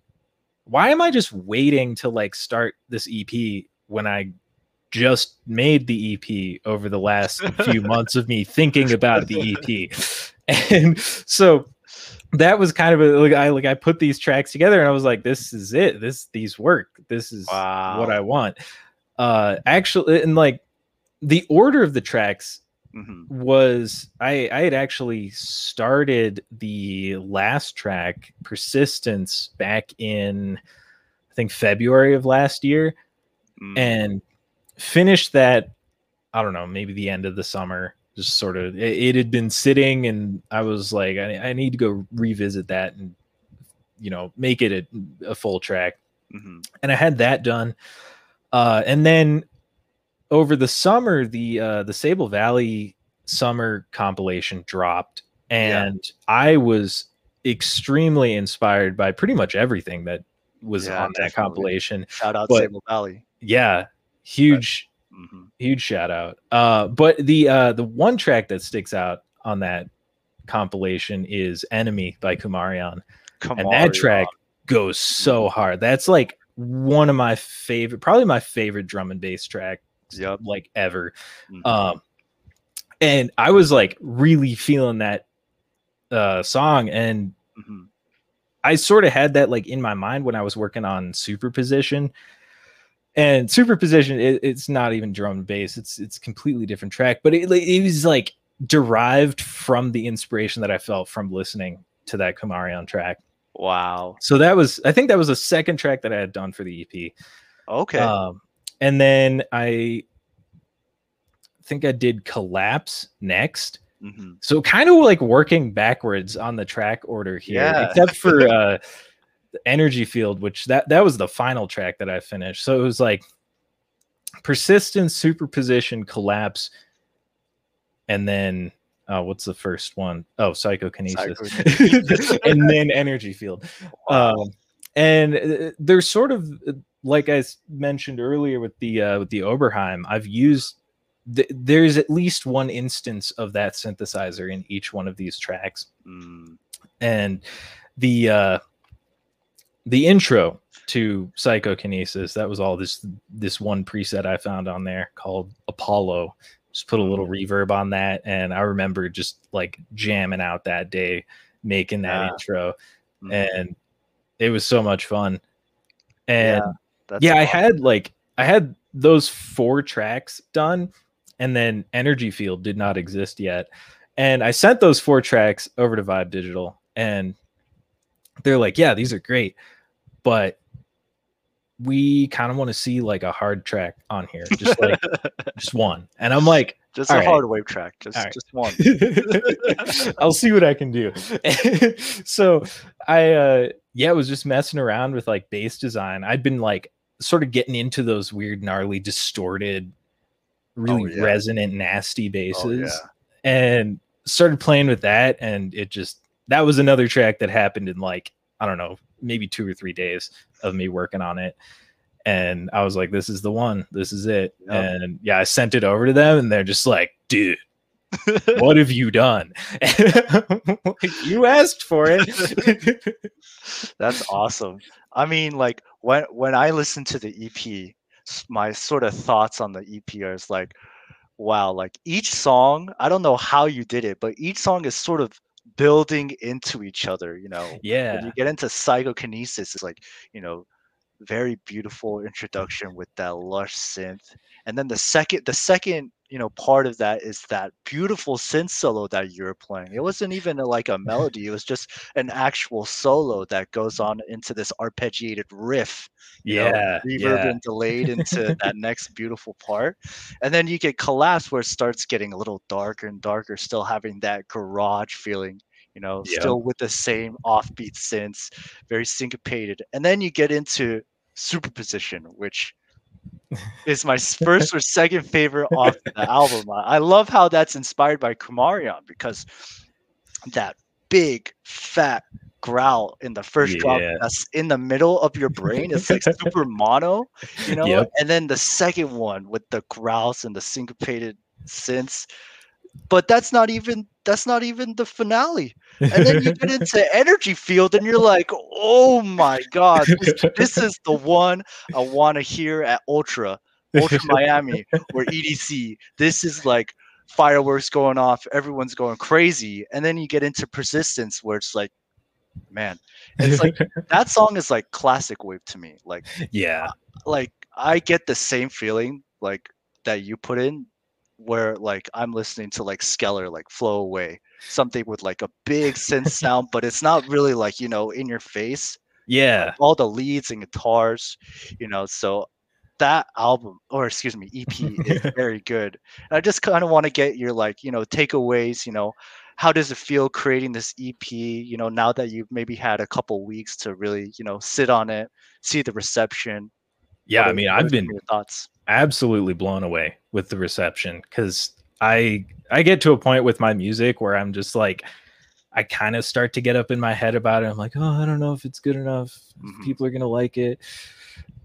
why am I just waiting to like start this EP when I just made the EP over the last few *laughs* months of me thinking about the EP? *laughs* and so that was kind of a like I like I put these tracks together and I was like, this is it. This these work. This is wow. what I want. Uh actually and like the order of the tracks mm-hmm. was I I had actually started the last track, Persistence, back in I think February of last year, mm. and finished that. I don't know, maybe the end of the summer. Just sort of, it, it had been sitting, and I was like, I, I, need to go revisit that and you know make it a, a full track. Mm-hmm. And I had that done, uh, and then over the summer, the uh, the Sable Valley summer compilation dropped, and yeah. I was extremely inspired by pretty much everything that was yeah, on that compilation. Shout out but, Sable Valley. Yeah, huge, mm-hmm. huge shout out. Uh, but the uh, the one track that sticks out on that compilation is "Enemy" by Kumarion, Kumarion. and that track goes so mm-hmm. hard. That's like one of my favorite, probably my favorite drum and bass track yep. like ever. Mm-hmm. Um, and I was like really feeling that uh, song, and mm-hmm. I sort of had that like in my mind when I was working on Superposition. And Superposition, it, it's not even drum and bass; it's it's completely different track, but it it was like derived from the inspiration that I felt from listening to that Kumarion track. Wow! So that was, I think that was the second track that I had done for the EP. Okay. Um, and then I think I did collapse next. Mm-hmm. So kind of like working backwards on the track order here, yeah. except for *laughs* uh, the energy field, which that that was the final track that I finished. So it was like persistence, superposition, collapse, and then uh, what's the first one? Oh, psychokinesis, psychokinesis. *laughs* and then energy field. Um, and uh, there's sort of uh, like I mentioned earlier with the uh, with the Oberheim, I've used th- there's at least one instance of that synthesizer in each one of these tracks, mm. and the uh, the intro to psychokinesis that was all this this one preset I found on there called Apollo. Just put a little mm. reverb on that, and I remember just like jamming out that day making that intro, mm. and it was so much fun. And yeah. That's yeah, awesome. I had like I had those four tracks done, and then Energy Field did not exist yet. And I sent those four tracks over to Vibe Digital, and they're like, "Yeah, these are great, but we kind of want to see like a hard track on here, just like *laughs* just one." And I'm like, just a right. hard wave track, just right. just one. *laughs* I'll see what I can do. *laughs* so I uh yeah, was just messing around with like bass design. I'd been like sort of getting into those weird, gnarly, distorted, really oh, yeah. resonant, nasty oh, basses, oh, yeah. and started playing with that. And it just that was another track that happened in like I don't know, maybe two or three days of me working on it. And I was like, this is the one, this is it. Yep. And yeah, I sent it over to them, and they're just like, dude, *laughs* what have you done? *laughs* you asked for it. *laughs* That's awesome. I mean, like when when I listen to the EP, my sort of thoughts on the EP are like, wow, like each song, I don't know how you did it, but each song is sort of building into each other, you know. Yeah. When you get into psychokinesis, it's like, you know, very beautiful introduction with that lush synth. And then the second the second you know part of that is that beautiful synth solo that you're playing it wasn't even a, like a *laughs* melody it was just an actual solo that goes on into this arpeggiated riff yeah know, reverb yeah. and delayed *laughs* into that next beautiful part and then you get collapse where it starts getting a little darker and darker still having that garage feeling you know yep. still with the same offbeat synths very syncopated and then you get into superposition which is my first or second favorite off the *laughs* album. I love how that's inspired by Kumarion because that big fat growl in the first yeah. drop that's in the middle of your brain. It's like *laughs* super mono, you know. Yep. And then the second one with the growls and the syncopated synths but that's not even that's not even the finale. And then you get into *laughs* energy field and you're like oh my god this, this is the one i want to hear at ultra ultra miami or edc this is like fireworks going off, everyone's going crazy, and then you get into persistence where it's like, man, it's like *laughs* that song is like classic wave to me. Like, yeah, like I get the same feeling like that you put in, where like I'm listening to like Skeler like Flow Away, something with like a big synth *laughs* sound, but it's not really like you know in your face. Yeah, like, all the leads and guitars, you know. So that album or excuse me ep is *laughs* very good and i just kind of want to get your like you know takeaways you know how does it feel creating this ep you know now that you've maybe had a couple weeks to really you know sit on it see the reception yeah i mean i've been thoughts absolutely blown away with the reception because i i get to a point with my music where i'm just like I kind of start to get up in my head about it. I'm like, oh, I don't know if it's good enough. Mm-hmm. People are gonna like it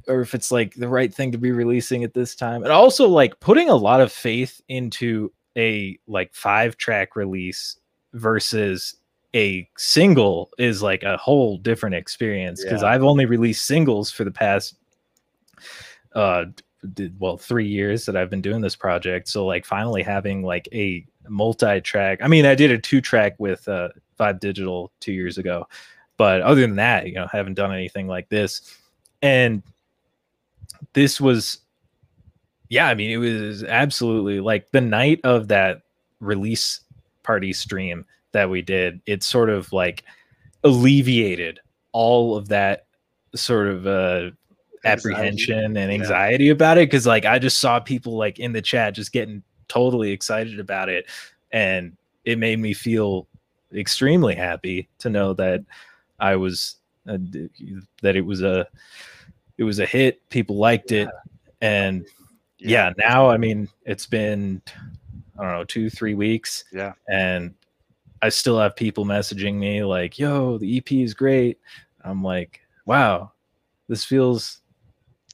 or if it's like the right thing to be releasing at this time. And also like putting a lot of faith into a like five track release versus a single is like a whole different experience because yeah. I've only released singles for the past uh well 3 years that I've been doing this project. So like finally having like a multi-track I mean I did a two track with uh Vibe Digital 2 years ago but other than that you know I haven't done anything like this. And this was yeah i mean it was absolutely like the night of that release party stream that we did it sort of like alleviated all of that sort of uh apprehension and anxiety yeah. about it because like i just saw people like in the chat just getting totally excited about it and it made me feel extremely happy to know that i was uh, that it was a it was a hit. People liked it, and yeah. yeah, now I mean it's been I don't know two three weeks. Yeah, and I still have people messaging me like, "Yo, the EP is great." I'm like, "Wow, this feels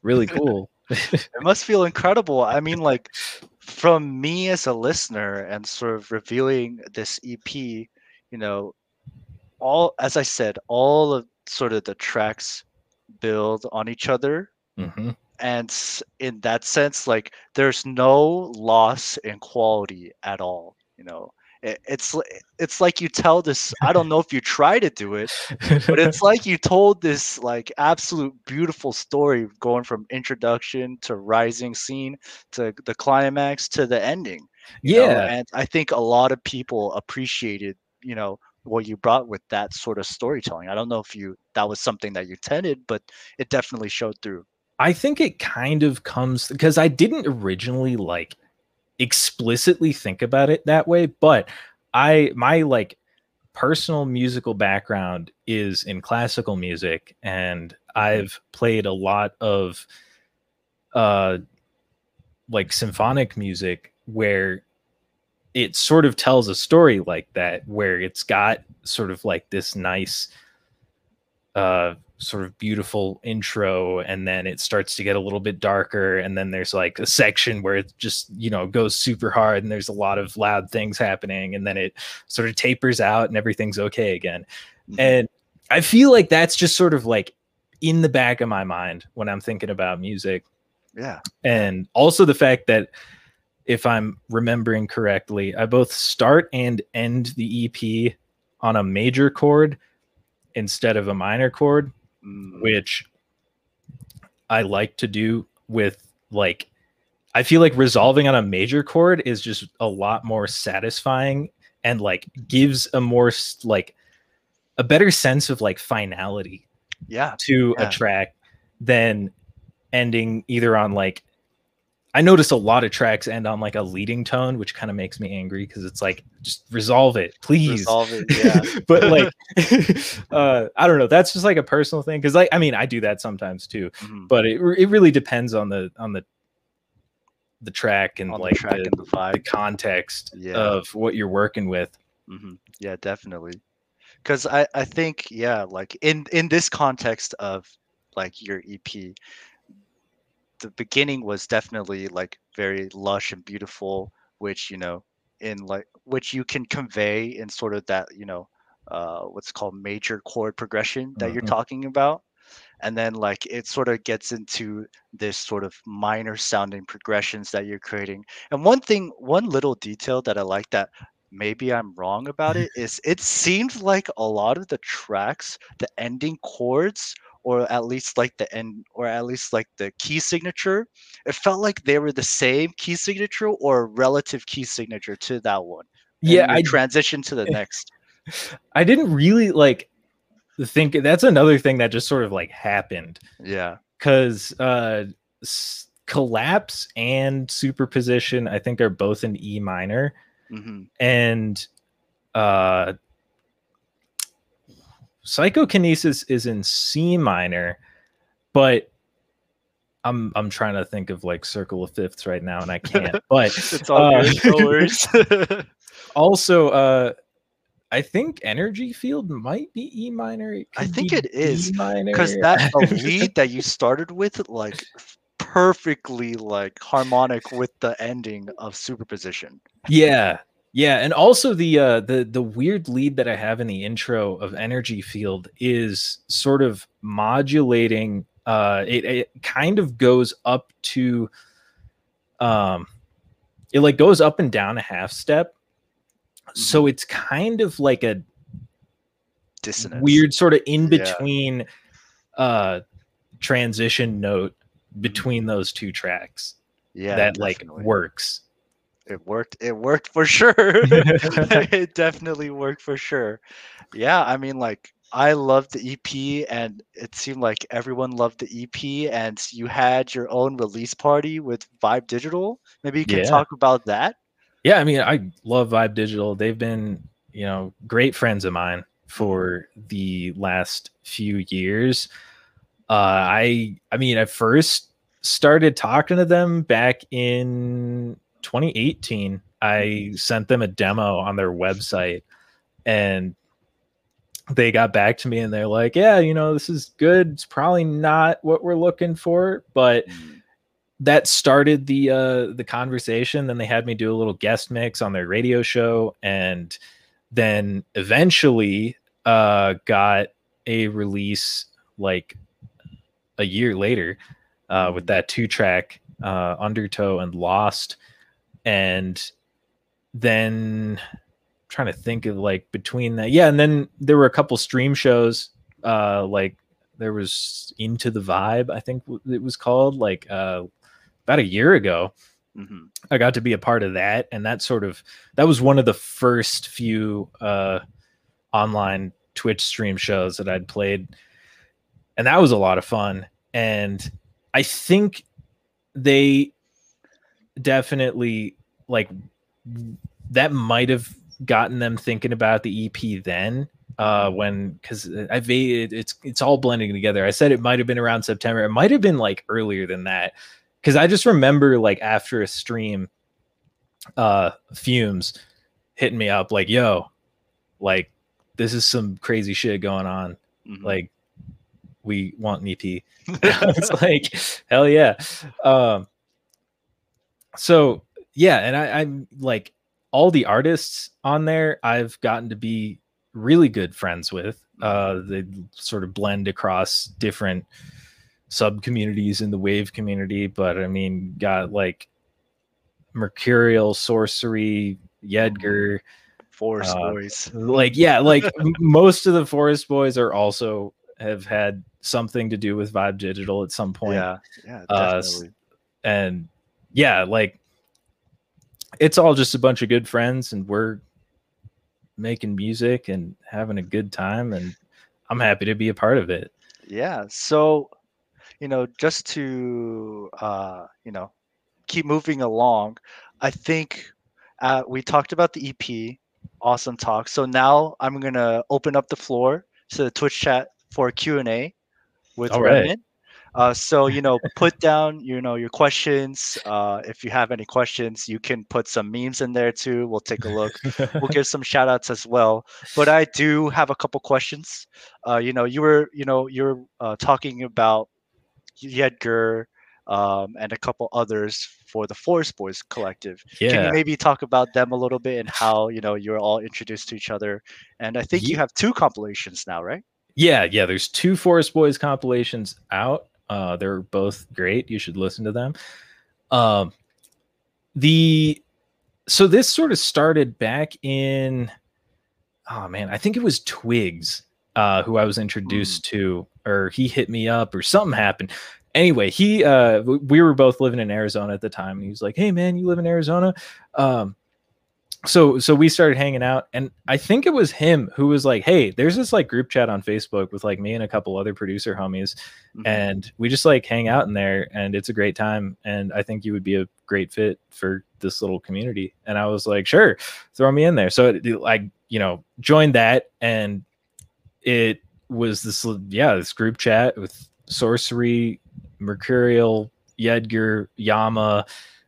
really cool." *laughs* it must feel incredible. I mean, like from me as a listener and sort of reviewing this EP, you know, all as I said, all of sort of the tracks build on each other. Mm-hmm. And in that sense, like there's no loss in quality at all. You know, it's it's like you tell this. I don't know if you try to do it, but it's *laughs* like you told this like absolute beautiful story going from introduction to rising scene to the climax to the ending. Yeah, know? and I think a lot of people appreciated you know what you brought with that sort of storytelling. I don't know if you that was something that you tended, but it definitely showed through. I think it kind of comes because I didn't originally like explicitly think about it that way, but I my like personal musical background is in classical music and. I've played a lot of uh like symphonic music where it sort of tells a story like that where it's got sort of like this nice uh sort of beautiful intro and then it starts to get a little bit darker and then there's like a section where it just you know goes super hard and there's a lot of loud things happening and then it sort of tapers out and everything's okay again. Mm-hmm. and i feel like that's just sort of like in the back of my mind when i'm thinking about music. Yeah. And also the fact that if I'm remembering correctly, I both start and end the EP on a major chord instead of a minor chord, mm. which I like to do with like I feel like resolving on a major chord is just a lot more satisfying and like gives a more like a better sense of like finality yeah to yeah. a track than ending either on like I notice a lot of tracks end on like a leading tone, which kind of makes me angry because it's like just resolve it, please. Resolve it, yeah. *laughs* but like, *laughs* uh, I don't know. That's just like a personal thing because like I mean I do that sometimes too, mm-hmm. but it it really depends on the on the the track and on like the, track the, and the, vibe. the context yeah. of what you're working with. Mm-hmm. Yeah, definitely. Because I I think yeah like in in this context of like your EP the beginning was definitely like very lush and beautiful, which you know, in like which you can convey in sort of that you know, uh, what's called major chord progression that mm-hmm. you're talking about, and then like it sort of gets into this sort of minor sounding progressions that you're creating. And one thing, one little detail that I like that maybe I'm wrong about it is it seems like a lot of the tracks, the ending chords or at least like the end or at least like the key signature it felt like they were the same key signature or relative key signature to that one yeah i transition to the *laughs* next i didn't really like think that's another thing that just sort of like happened yeah because uh s- collapse and superposition i think are both in e minor mm-hmm. and uh psychokinesis is in C minor, but I'm I'm trying to think of like circle of fifths right now and I can't. *laughs* But it's all uh, good. *laughs* *laughs* also, uh, I think energy field might be E minor. I think it is because that lead that you started with, like perfectly like harmonic with the ending of superposition. Yeah, yeah, and also the uh the the weird lead that I have in the intro of Energy Field is sort of modulating uh it, it kind of goes up to um it like goes up and down a half step. So mm-hmm. it's kind of like a dissonance weird sort of in between yeah. uh transition note between those two tracks. Yeah. That definitely. like works it worked it worked for sure. *laughs* *laughs* It definitely worked for sure. Yeah i mean like i loved the ep and it seemed like everyone loved the ep and you had your own release party with vibe digital. Maybe you can yeah. talk about that. Yeah i mean i love vibe digital. They've been you know great friends of mine for the last few years. Uh i i mean i first started talking to them back in 2018, I sent them a demo on their website and they got back to me and they're like, yeah, you know, this is good. It's probably not what we're looking for, but mm. that started the uh the conversation. Then they had me do a little guest mix on their radio show and then eventually uh got a release like a year later uh with mm. that two track uh undertow and lost and then I'm trying to think of like between that yeah and then there were a couple stream shows uh like there was into the vibe i think it was called like uh about a year ago mm-hmm. i got to be a part of that and that sort of that was one of the first few uh online twitch stream shows that i'd played and that was a lot of fun and i think they definitely like that might have gotten them thinking about the EP then uh when because I've it's it's all blending together. I said it might have been around September. It might have been like earlier than that because I just remember like after a stream, uh, fumes hitting me up like, "Yo, like this is some crazy shit going on. Mm-hmm. Like we want an EP." *laughs* *laughs* it's like hell yeah. Um, so yeah, and I, I'm like all the artists on there I've gotten to be really good friends with. Uh, they sort of blend across different sub communities in the wave community, but I mean, got like Mercurial, Sorcery, Yedgar, Forest uh, Boys. *laughs* Like, yeah, like most of the Forest Boys are also have had something to do with Vibe Digital at some point. Yeah, yeah, definitely. Uh, and yeah, like it's all just a bunch of good friends and we're making music and having a good time and I'm happy to be a part of it. Yeah. So, you know, just to uh, you know, keep moving along, I think uh, we talked about the EP, awesome talk. So now I'm gonna open up the floor to the Twitch chat for Q and A with All Remnant. Uh, so you know, put down you know your questions. Uh, if you have any questions, you can put some memes in there too. We'll take a look. we'll *laughs* give some shout outs as well. But I do have a couple questions. Uh, you know, you were you know you're uh, talking about Yedgar um, and a couple others for the Forest Boys collective. Yeah. Can you maybe talk about them a little bit and how you know you're all introduced to each other? And I think yeah. you have two compilations now, right? Yeah, yeah. There's two Forest Boys compilations out. Uh, they're both great. You should listen to them. Um, the so this sort of started back in oh man, I think it was Twigs uh, who I was introduced mm. to, or he hit me up, or something happened. Anyway, he uh, we were both living in Arizona at the time. And he was like, "Hey man, you live in Arizona?" Um, so so we started hanging out and i think it was him who was like hey there's this like group chat on facebook with like me and a couple other producer homies mm-hmm. and we just like hang out in there and it's a great time and i think you would be a great fit for this little community and i was like sure throw me in there so it, i you know joined that and it was this yeah this group chat with sorcery mercurial yedgar yama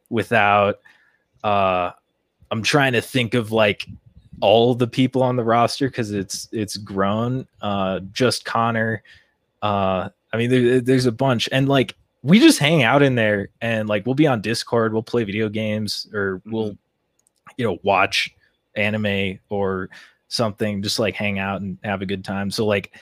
without uh I'm trying to think of like all the people on the roster because it's it's grown. Uh, just Connor. Uh, I mean, there, there's a bunch, and like we just hang out in there, and like we'll be on Discord, we'll play video games, or mm-hmm. we'll you know watch anime or something, just like hang out and have a good time. So like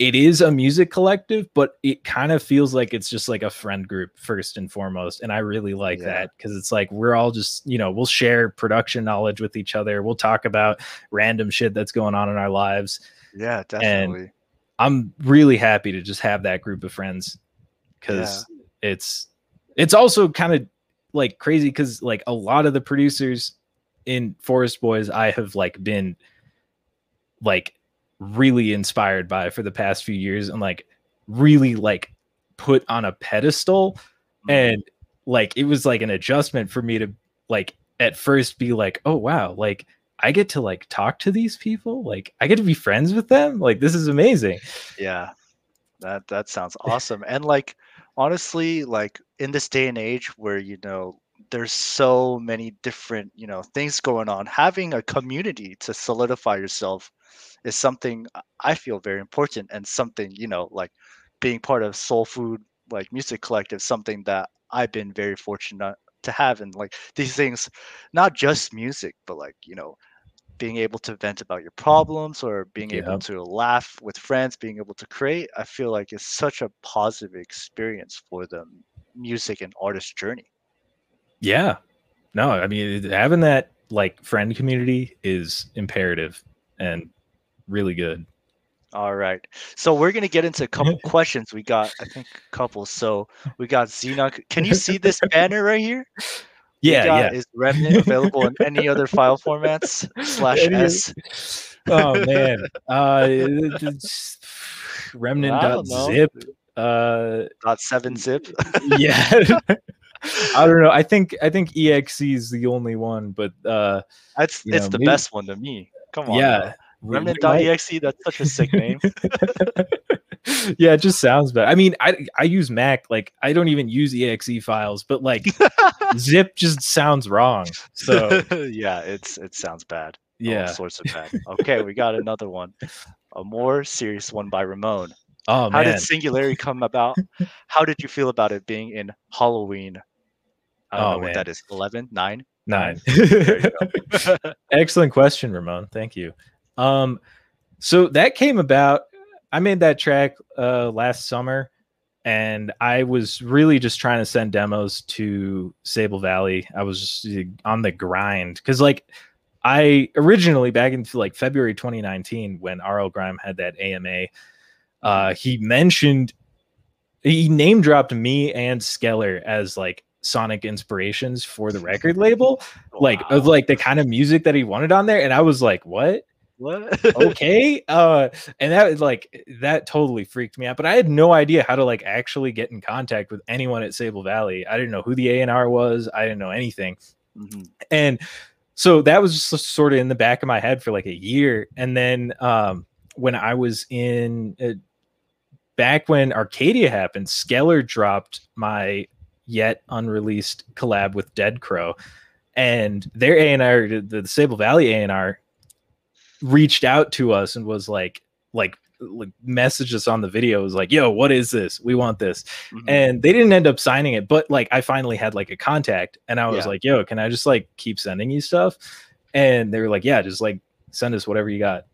it is a music collective, but it kind of feels like it's just like a friend group first and foremost. And I really like yeah. that because it's like we're all just, you know, we'll share production knowledge with each other. We'll talk about random shit that's going on in our lives. Yeah, definitely. And I'm really happy to just have that group of friends because yeah. it's it's also kind of like crazy because like a lot of the producers in Forest Boys I have like been like really inspired by for the past few years and like really like put on a pedestal. Mm-hmm. and like it was like an adjustment for me to like at first be like oh wow like i get to like talk to these people like i get to be friends with them like this is amazing. Yeah. That that sounds awesome. And like honestly like in this day and age where you know there's so many different you know things going on having a community to solidify yourself is something I feel very important and something, you know, like being part of Soul Food like music collective, something that I've been very fortunate to have and like these things, not just music, but like, you know, being able to vent about your problems or being yeah. able to laugh with friends, being able to create, I feel like is such a positive experience for the music and artist journey. Yeah. No, I mean having that like friend community is imperative and really good. All right. So we're gonna get into a couple questions. We got, I think, a couple. So we got Xenon. Can you see this *laughs* banner right here? Yeah, yeah. Is Remnant available in any other file formats? Slash S. Oh man. Uh, remnant dot zip. Uh, dot seven zip. *laughs* yeah. *laughs* I don't know. I think I think exe is the only one, but uh, that's it's know, the maybe, best one to me. Come on. Yeah, Remnant.exe, that's such a sick name. *laughs* yeah, it just sounds bad. I mean, I I use Mac, like I don't even use exe files, but like *laughs* zip just sounds wrong. So *laughs* yeah, it's it sounds bad. Yeah. All sorts of bad. Okay, we got another one. A more serious one by Ramon. Oh How man. did Singularity come about? How did you feel about it being in Halloween? I don't oh, know what man. that is. 11, 9? Nine. Excellent question, Ramon. Thank you. Um, so that came about. I made that track uh, last summer, and I was really just trying to send demos to Sable Valley. I was just on the grind because, like, I originally back into like February 2019 when RL Grime had that AMA, uh, he mentioned he name dropped me and Skeler as like sonic inspirations for the record label, wow. like of like the kind of music that he wanted on there, and I was like, what? What? Okay uh and that was like that totally freaked me out but i had no idea how to like actually get in contact with anyone at sable valley. I didn't know who the a&r was i didn't know anything. Mm-hmm. and so that was just sort of in the back of my head for like a year and then um when i was in uh, back when arcadia happened skeler dropped my yet unreleased collab with dead crow and their a&r the, the sable valley a&r reached out to us and was like like like messaged us on the video was like yo what is this we want this mm-hmm. and they didn't end up signing it but like i finally had like a contact and i was yeah. like yo can i just like keep sending you stuff and they were like yeah just like send us whatever you got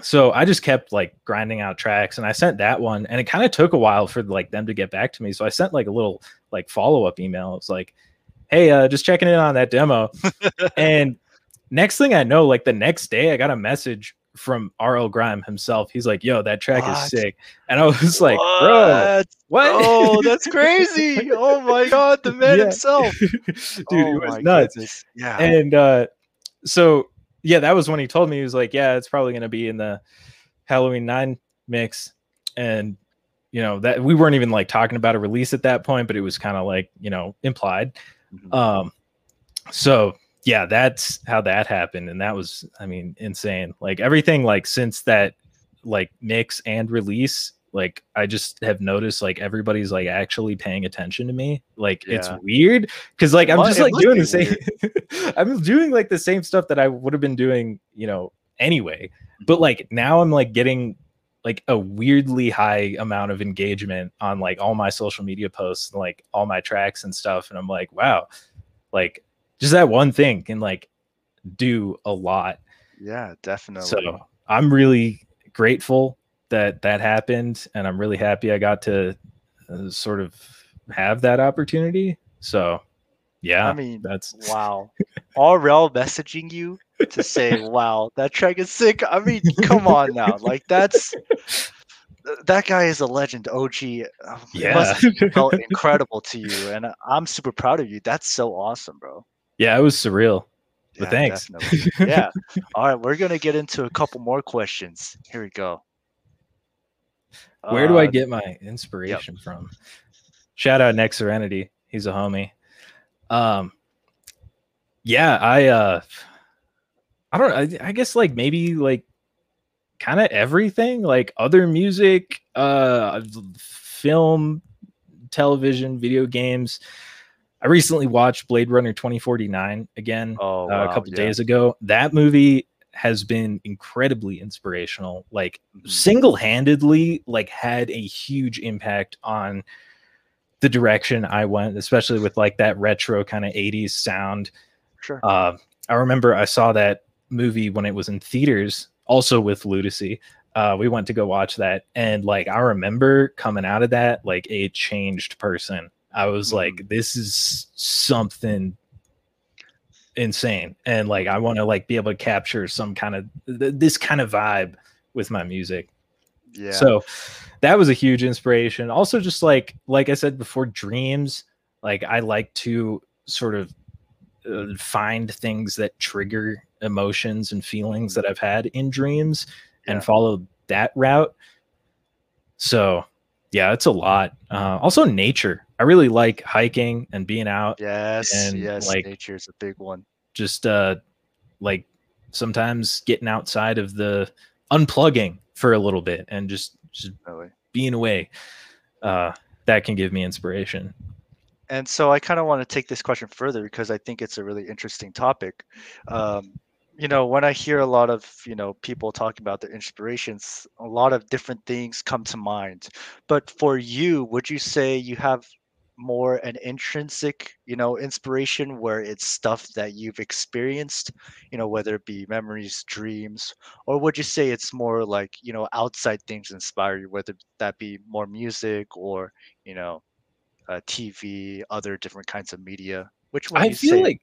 so I just kept like grinding out tracks and I sent that one and it kind of took a while for like them to get back to me. So I sent like a little like follow-up email. It was like, hey, uh, just checking in on that demo. *laughs* and next thing I know, like the next day I got a message from RL Grime himself. He's like, yo, that track what? is sick. And I was *laughs* like, what? bro, what? Oh, that's *laughs* crazy. oh my god, the man himself. *laughs* Dude, oh it was nuts. Goodness. Yeah. And uh so yeah, that was when he told me he was like, yeah, it's probably going to be in the Halloween nine mix, and you know that we weren't even like talking about a release at that point, but it was kind of like you know implied. Mm-hmm. Um, so yeah, that's how that happened, and that was, I mean, insane. Like everything, like since that like mix and release like i just have noticed like everybody's like actually paying attention to me like yeah. it's weird because like i'm just like doing the same *laughs* i'm doing like the same stuff that i would have been doing you know anyway but like now i'm like getting like a weirdly high amount of engagement on like all my social media posts and like all my tracks and stuff and i'm like wow like just that one thing can like do a lot yeah definitely so i'm really grateful that that happened, and I'm really happy I got to uh, sort of have that opportunity. So, yeah, I mean, that's wow. RL messaging you to say, *laughs* "Wow, that track is sick." I mean, come on now, like that's that guy is a legend. OG, uh, yeah, felt *laughs* incredible to you, and I'm super proud of you. That's so awesome, bro. Yeah, it was surreal. But yeah, thanks. *laughs* yeah. All right, we're gonna get into a couple more questions. Here we go. Where do I uh, get my inspiration yep. from? Shout out Next Serenity. He's a homie. Um, yeah, I uh, I don't. I, I guess like maybe like kind of everything, like other music, uh, film, television, video games. I recently watched Blade Runner 2049 again oh, wow, uh, a couple yeah. days ago. That movie has been incredibly inspirational like mm-hmm. single-handedly like had a huge impact on the direction i went especially with like that retro kind of 80s sound sure uh, i remember i saw that movie when it was in theaters also with ludacy uh, we went to go watch that and like i remember coming out of that like a changed person i was mm-hmm. like this is something insane. And like i want to like be able to capture some kind of th- this kind of vibe with my music. Yeah. So that was a huge inspiration. Also just like like i said before dreams like i like to sort of uh, find things that trigger emotions and feelings that i've had in dreams yeah. and follow that route. So yeah it's a lot. Uh, also nature. I really like hiking and being out yes and yes like is a big one. just uh like sometimes getting outside of the unplugging for a little bit and just just really? being away uh that can give me inspiration. And so i kind of want to take this question further because i think it's a really interesting topic. Um you know when i hear a lot of you know people talking about their inspirations a lot of different things come to mind. But for you would you say you have more an intrinsic you know inspiration where it's stuff that you've experienced you know whether it be memories dreams or would you say it's more like you know outside things inspire you whether that be more music or you know uh, tv other different kinds of media? Which one i feel like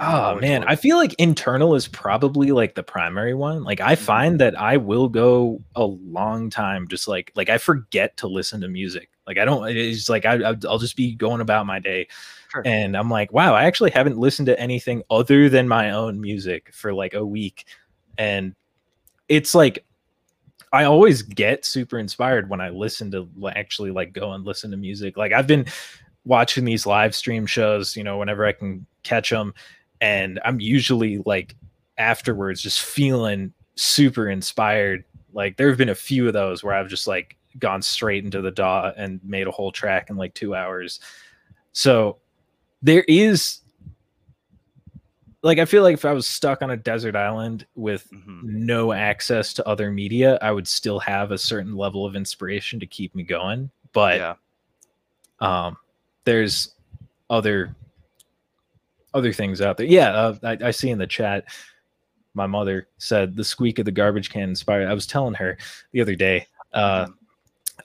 oh man i feel like internal is probably like the primary one like i mm-hmm. find that i will go a long time just like like i forget to listen to music like i don't it's like I, i'll just be going about my day sure. and i'm like wow i actually haven't listened to anything other than my own music for like a week and it's like I always get super inspired when I listen to actually like go and listen to music. Like I've been watching these live stream shows, you know, whenever I can catch them. And I'm usually like afterwards just feeling super inspired. Like there have been a few of those where I've just like gone straight into the DAW and made a whole track in like two hours. So there is like I feel like if I was stuck on a desert island with mm-hmm. no access to other media, I would still have a certain level of inspiration to keep me going. But yeah. um there's other other things out there. Yeah, uh, I, I, see in the chat. my mother said the squeak of the garbage can inspired. I was telling her the other day. Uh.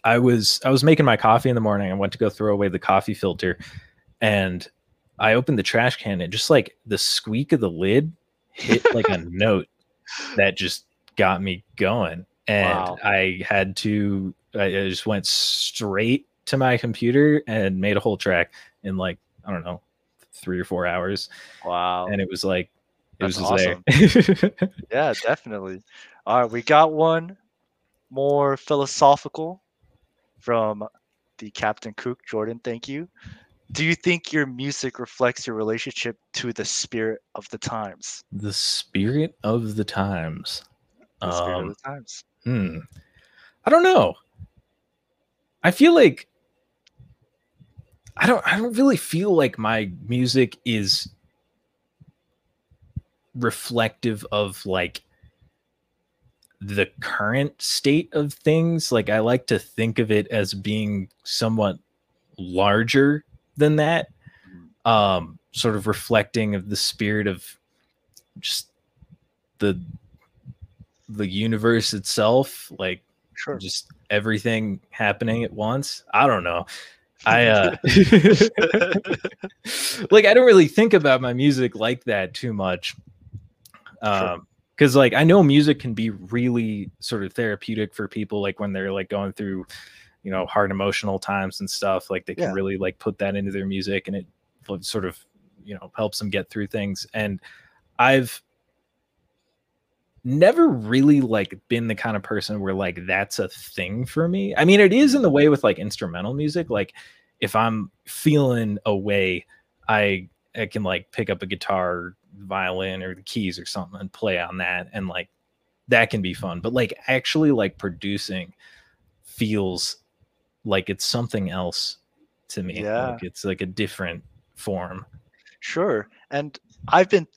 I was I was making my coffee in the morning. I went to go throw away the coffee filter, and I opened the trash can and just like the squeak of the lid hit *laughs* like a note that just got me going. And wow. I had to I just went straight to my computer and made a whole track in like I don't know three or four hours. Wow! And it was like it That's was awesome. there. *laughs* yeah, definitely. All right, we got one more philosophical from the Captain Cook Jordan. Thank you. Do you think your music reflects your relationship to the spirit of the times? The spirit of the times. The spirit um, of the times. Hmm. I don't know. I feel like I don't I don't really feel like my music is reflective of like the current state of things. Like I like to think of it as being somewhat larger than that. Um sort of reflecting of the spirit of just the the universe itself, like sure. just everything happening at once. I don't know. I uh *laughs* like I don't really think about my music like that too much. Um because like I know music can be really sort of therapeutic for people like when they're like going through you know hard emotional times and stuff like they can yeah. really like put that into their music and it sort of you know helps them get through things and I've never really like been the kind of person where like that's a thing for me. I mean, it is in the mm. way with like instrumental music. Like if I'm feeling a way, I I can like pick up a guitar, violin, or the keys or something and play on that, and like that can be fun. But like actually like producing feels like it's something else to me. Yeah. Like it's like a different form. Sure. And I've been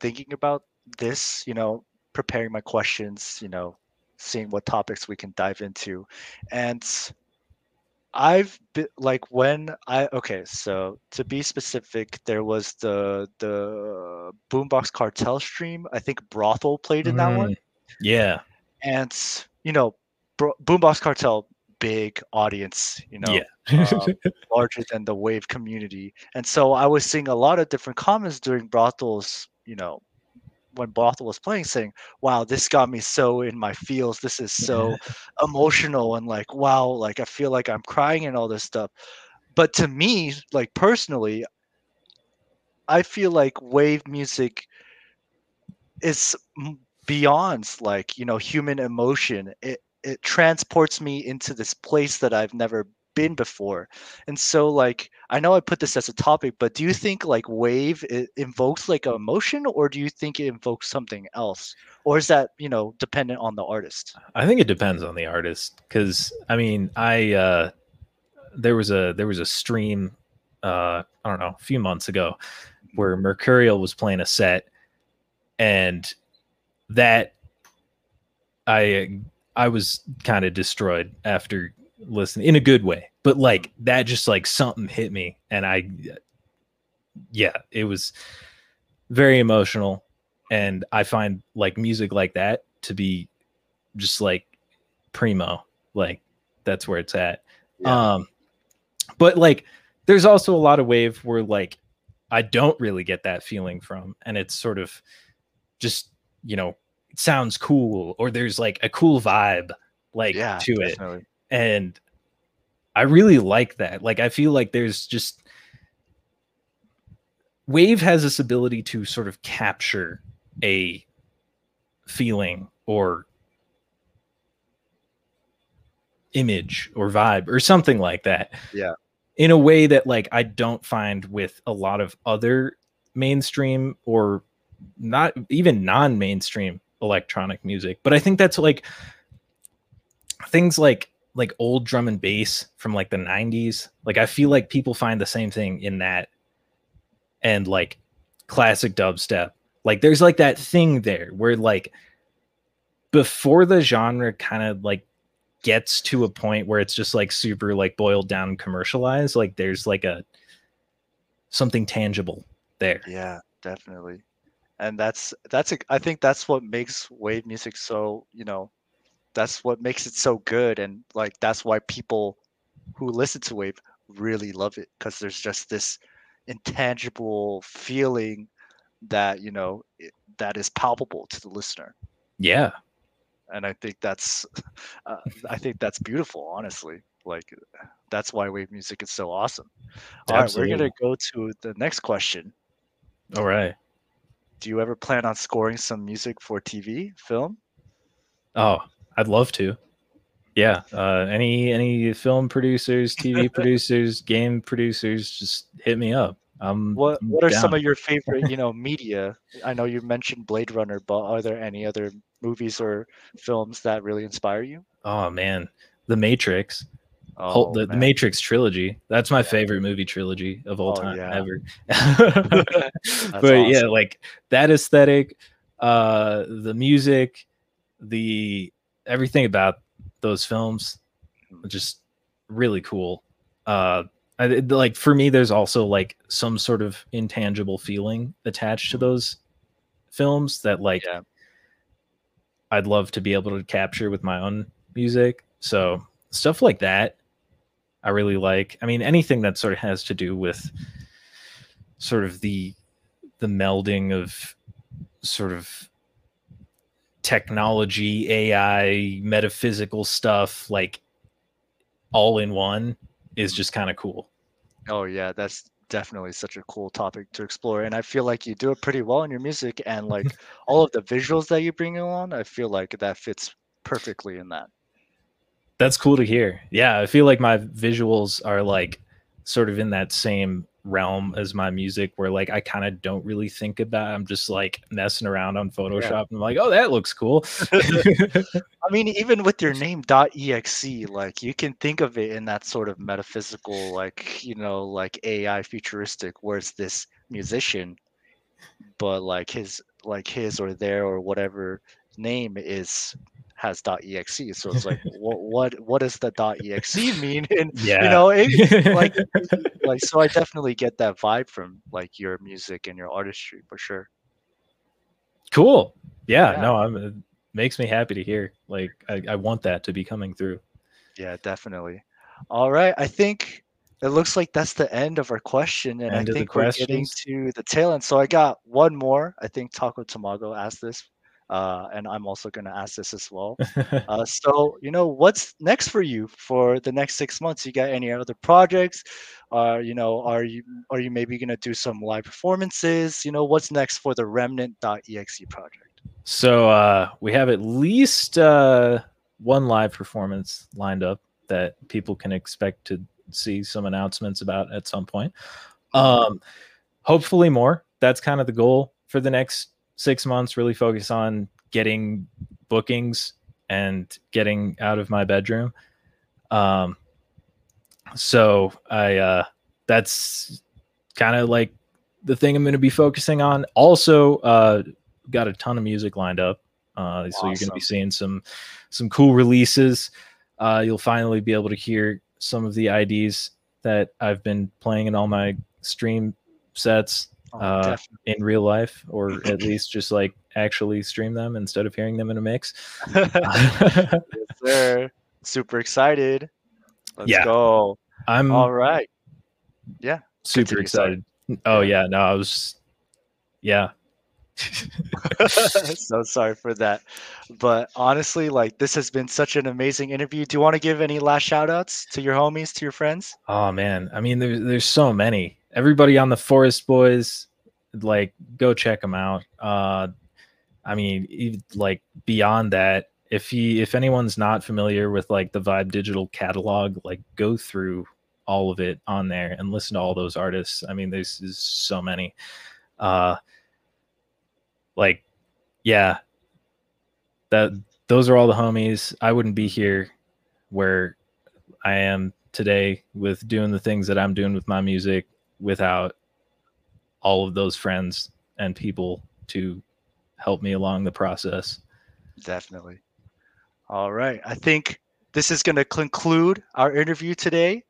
thinking about this, you know, preparing my questions, you know, seeing what topics we can dive into. And I've been like when I okay, so to be specific, there was the the Boombox Cartel stream. I think Brothel played in that one. Mm, yeah. And you know, Bro- Boombox Cartel big audience, you know, yeah. um, *laughs* larger than the wave community. And so I was seeing a lot of different comments during Brothel's, you know, when Brothel was playing, saying, "Wow, this got me so in my feels. This is so *laughs* emotional, and like, wow, like I feel like I'm crying and all this stuff." But to me, like personally, I feel like wave music is beyond like you know human emotion. It it transports me into this place that I've never been before. And so like I know I put this as a topic, but do you think like wave invokes like emotion or do you think it invokes something else? Or is that, you know, dependent on the artist? I think it depends on the artist cuz I mean, I uh there was a there was a stream uh I don't know, a few months ago where Mercurial was playing a set and that I I was kind of destroyed after listen in a good way but like that just like something hit me and i yeah it was very emotional and i find like music like that to be just like primo like that's where it's at yeah. um but like there's also a lot of wave where like i don't really get that feeling from and it's sort of just you know it sounds cool or there's like a cool vibe like yeah, to definitely. And I really like that. Like I feel like there's just Wave has this ability to sort of capture a feeling or image or vibe or something like that. Yeah. In a way that like I don't find with a lot of other mainstream or not even non-mainstream electronic music. But I think that's like things like like old drum and bass from like the 90s like i feel like people find the same thing in that and like classic dubstep. Like there's like that thing there where like before the genre kind of like gets to a point where it's just like super like boiled down commercialized like there's like a something tangible there. Yeah definitely. And that's that's a, I think that's what makes wave music so you know that's what makes it so good and like that's why people who listen to wave really love it because there's just this intangible feeling that you know it, that is palpable to the listener. Yeah. And i think that's *laughs* uh, i think that's beautiful honestly. Like that's why wave music is so awesome. All Absolutely. right, we're gonna go to the next question. All right. Do you ever plan on scoring some music for tv film? Oh i'd love to yeah uh, any any film producers tv *laughs* producers game producers just hit me up um, what What are down. some of your favorite, you *laughs* know, media? I know you mentioned Blade Runner, but are there any other movies or films that really inspire you? Oh man, The Matrix. Oh, the, the, Matrix trilogy. That's my yeah. favorite movie trilogy of all oh, time yeah. ever. *laughs* but awesome. yeah, like that aesthetic, uh, the music, the everything about those films, just really cool. Uh, I, like for me, there's also like some sort of intangible feeling attached to mm-hmm. those films that like yeah. I'd love to be able to capture with my own music. So stuff like that, I really like. I mean, anything that sort of has to do with sort of the the melding of sort of technology, AI, metaphysical stuff, like all in one is just kind of cool. Oh yeah, that's definitely such a cool topic to explore, and I feel like you do it pretty well in your music, and like *laughs* all of the visuals that you bring along, I feel like that fits perfectly in that. That's cool to hear. Yeah, I feel like my visuals are like sort of in that same realm as my music where like I kind of don't really think about it. I'm just like messing around on Photoshop yeah. and I'm like, oh, that looks cool. *laughs* *laughs* I mean, even with your name .exe, like you can think of it in that sort of metaphysical, like, you know, like AI futuristic, where it's this musician, but like his like his or their or whatever name is has .exe. So it's like, *laughs* what what what does the .exe mean? *laughs* And yeah. you know, it, *laughs* like like so, I definitely get that vibe from like your music and your artistry for sure. Cool. Yeah. yeah. No, I'm. It makes me happy to hear. Like, I, I want that to be coming through. Yeah, definitely. All right, I think it looks like that's the end of our question, and end I think we're getting to the tail end. So I got one more. I think Taco Tamago asked this uh, and I'm also going to ask this as well. *laughs* uh, so, you know, what's next for you for the next six months? You got any other projects? Uh, you know, are you are you maybe going to do some live performances? You know, what's next for the Remnant.exe project? So uh, we have at least uh, one live performance lined up that people can expect to see some announcements about at some point. Mm-hmm. Um, hopefully more. That's kind of the goal for the next six months really focus on getting bookings and getting out of my bedroom. Um, so I uh, that's kind of like the thing I'm going to be focusing on. Also, uh, got a ton of music lined up, uh, awesome. so you're going to be seeing some some cool releases. Uh, you'll finally be able to hear some of the IDs that I've been playing in all my stream sets Oh, uh, in real life, or *laughs* at least just like actually stream them instead of hearing them in a mix. *laughs* yes, sir. Super excited. Let's yeah. go. I'm all right. Yeah. Super excited. Oh yeah. yeah, no, I was yeah. *laughs* so sorry for that. But honestly, like this has been such an amazing interview. Do you want to give any last shout outs to your homies, to your friends? Oh man. I mean, there's there's so many everybody on the Forest Boys, like go check them out. Uh, I mean, like beyond that, if he if anyone's not familiar with like the Vibe Digital catalog, like go through all of it on there and listen to all those artists. I mean, there's, there's so many. Uh, like, yeah, that those are all the homies. I wouldn't be here where I am today with doing the things that I'm doing with my music without all of those friends and people to help me along the process. Definitely. All right. I think this is going to conclude our interview today.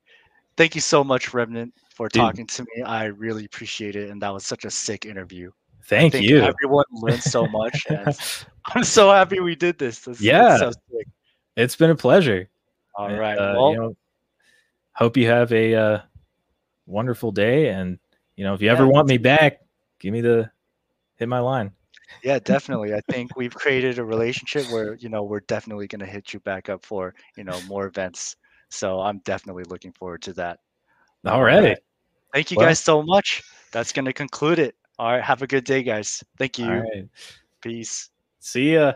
Thank you so much, Remnant, for Dude. talking to me. I really appreciate it. And that was such a sick interview. Thank you. Everyone learned so much. *laughs* I'm so happy we did this. this yeah. So it's been a pleasure. All right. Uh, well, you know, hope you have a uh, wonderful day. And, you know, if you yeah, ever want me back, give me the hit my line. Yeah, definitely. I think we've created a relationship where, you know, we're definitely going to hit you back up for, you know, more events. So I'm definitely looking forward to that. All right. All right. Thank you well, guys so much. That's going to conclude it. All right. Have a good day, guys. Thank you. All right. Peace. See ya.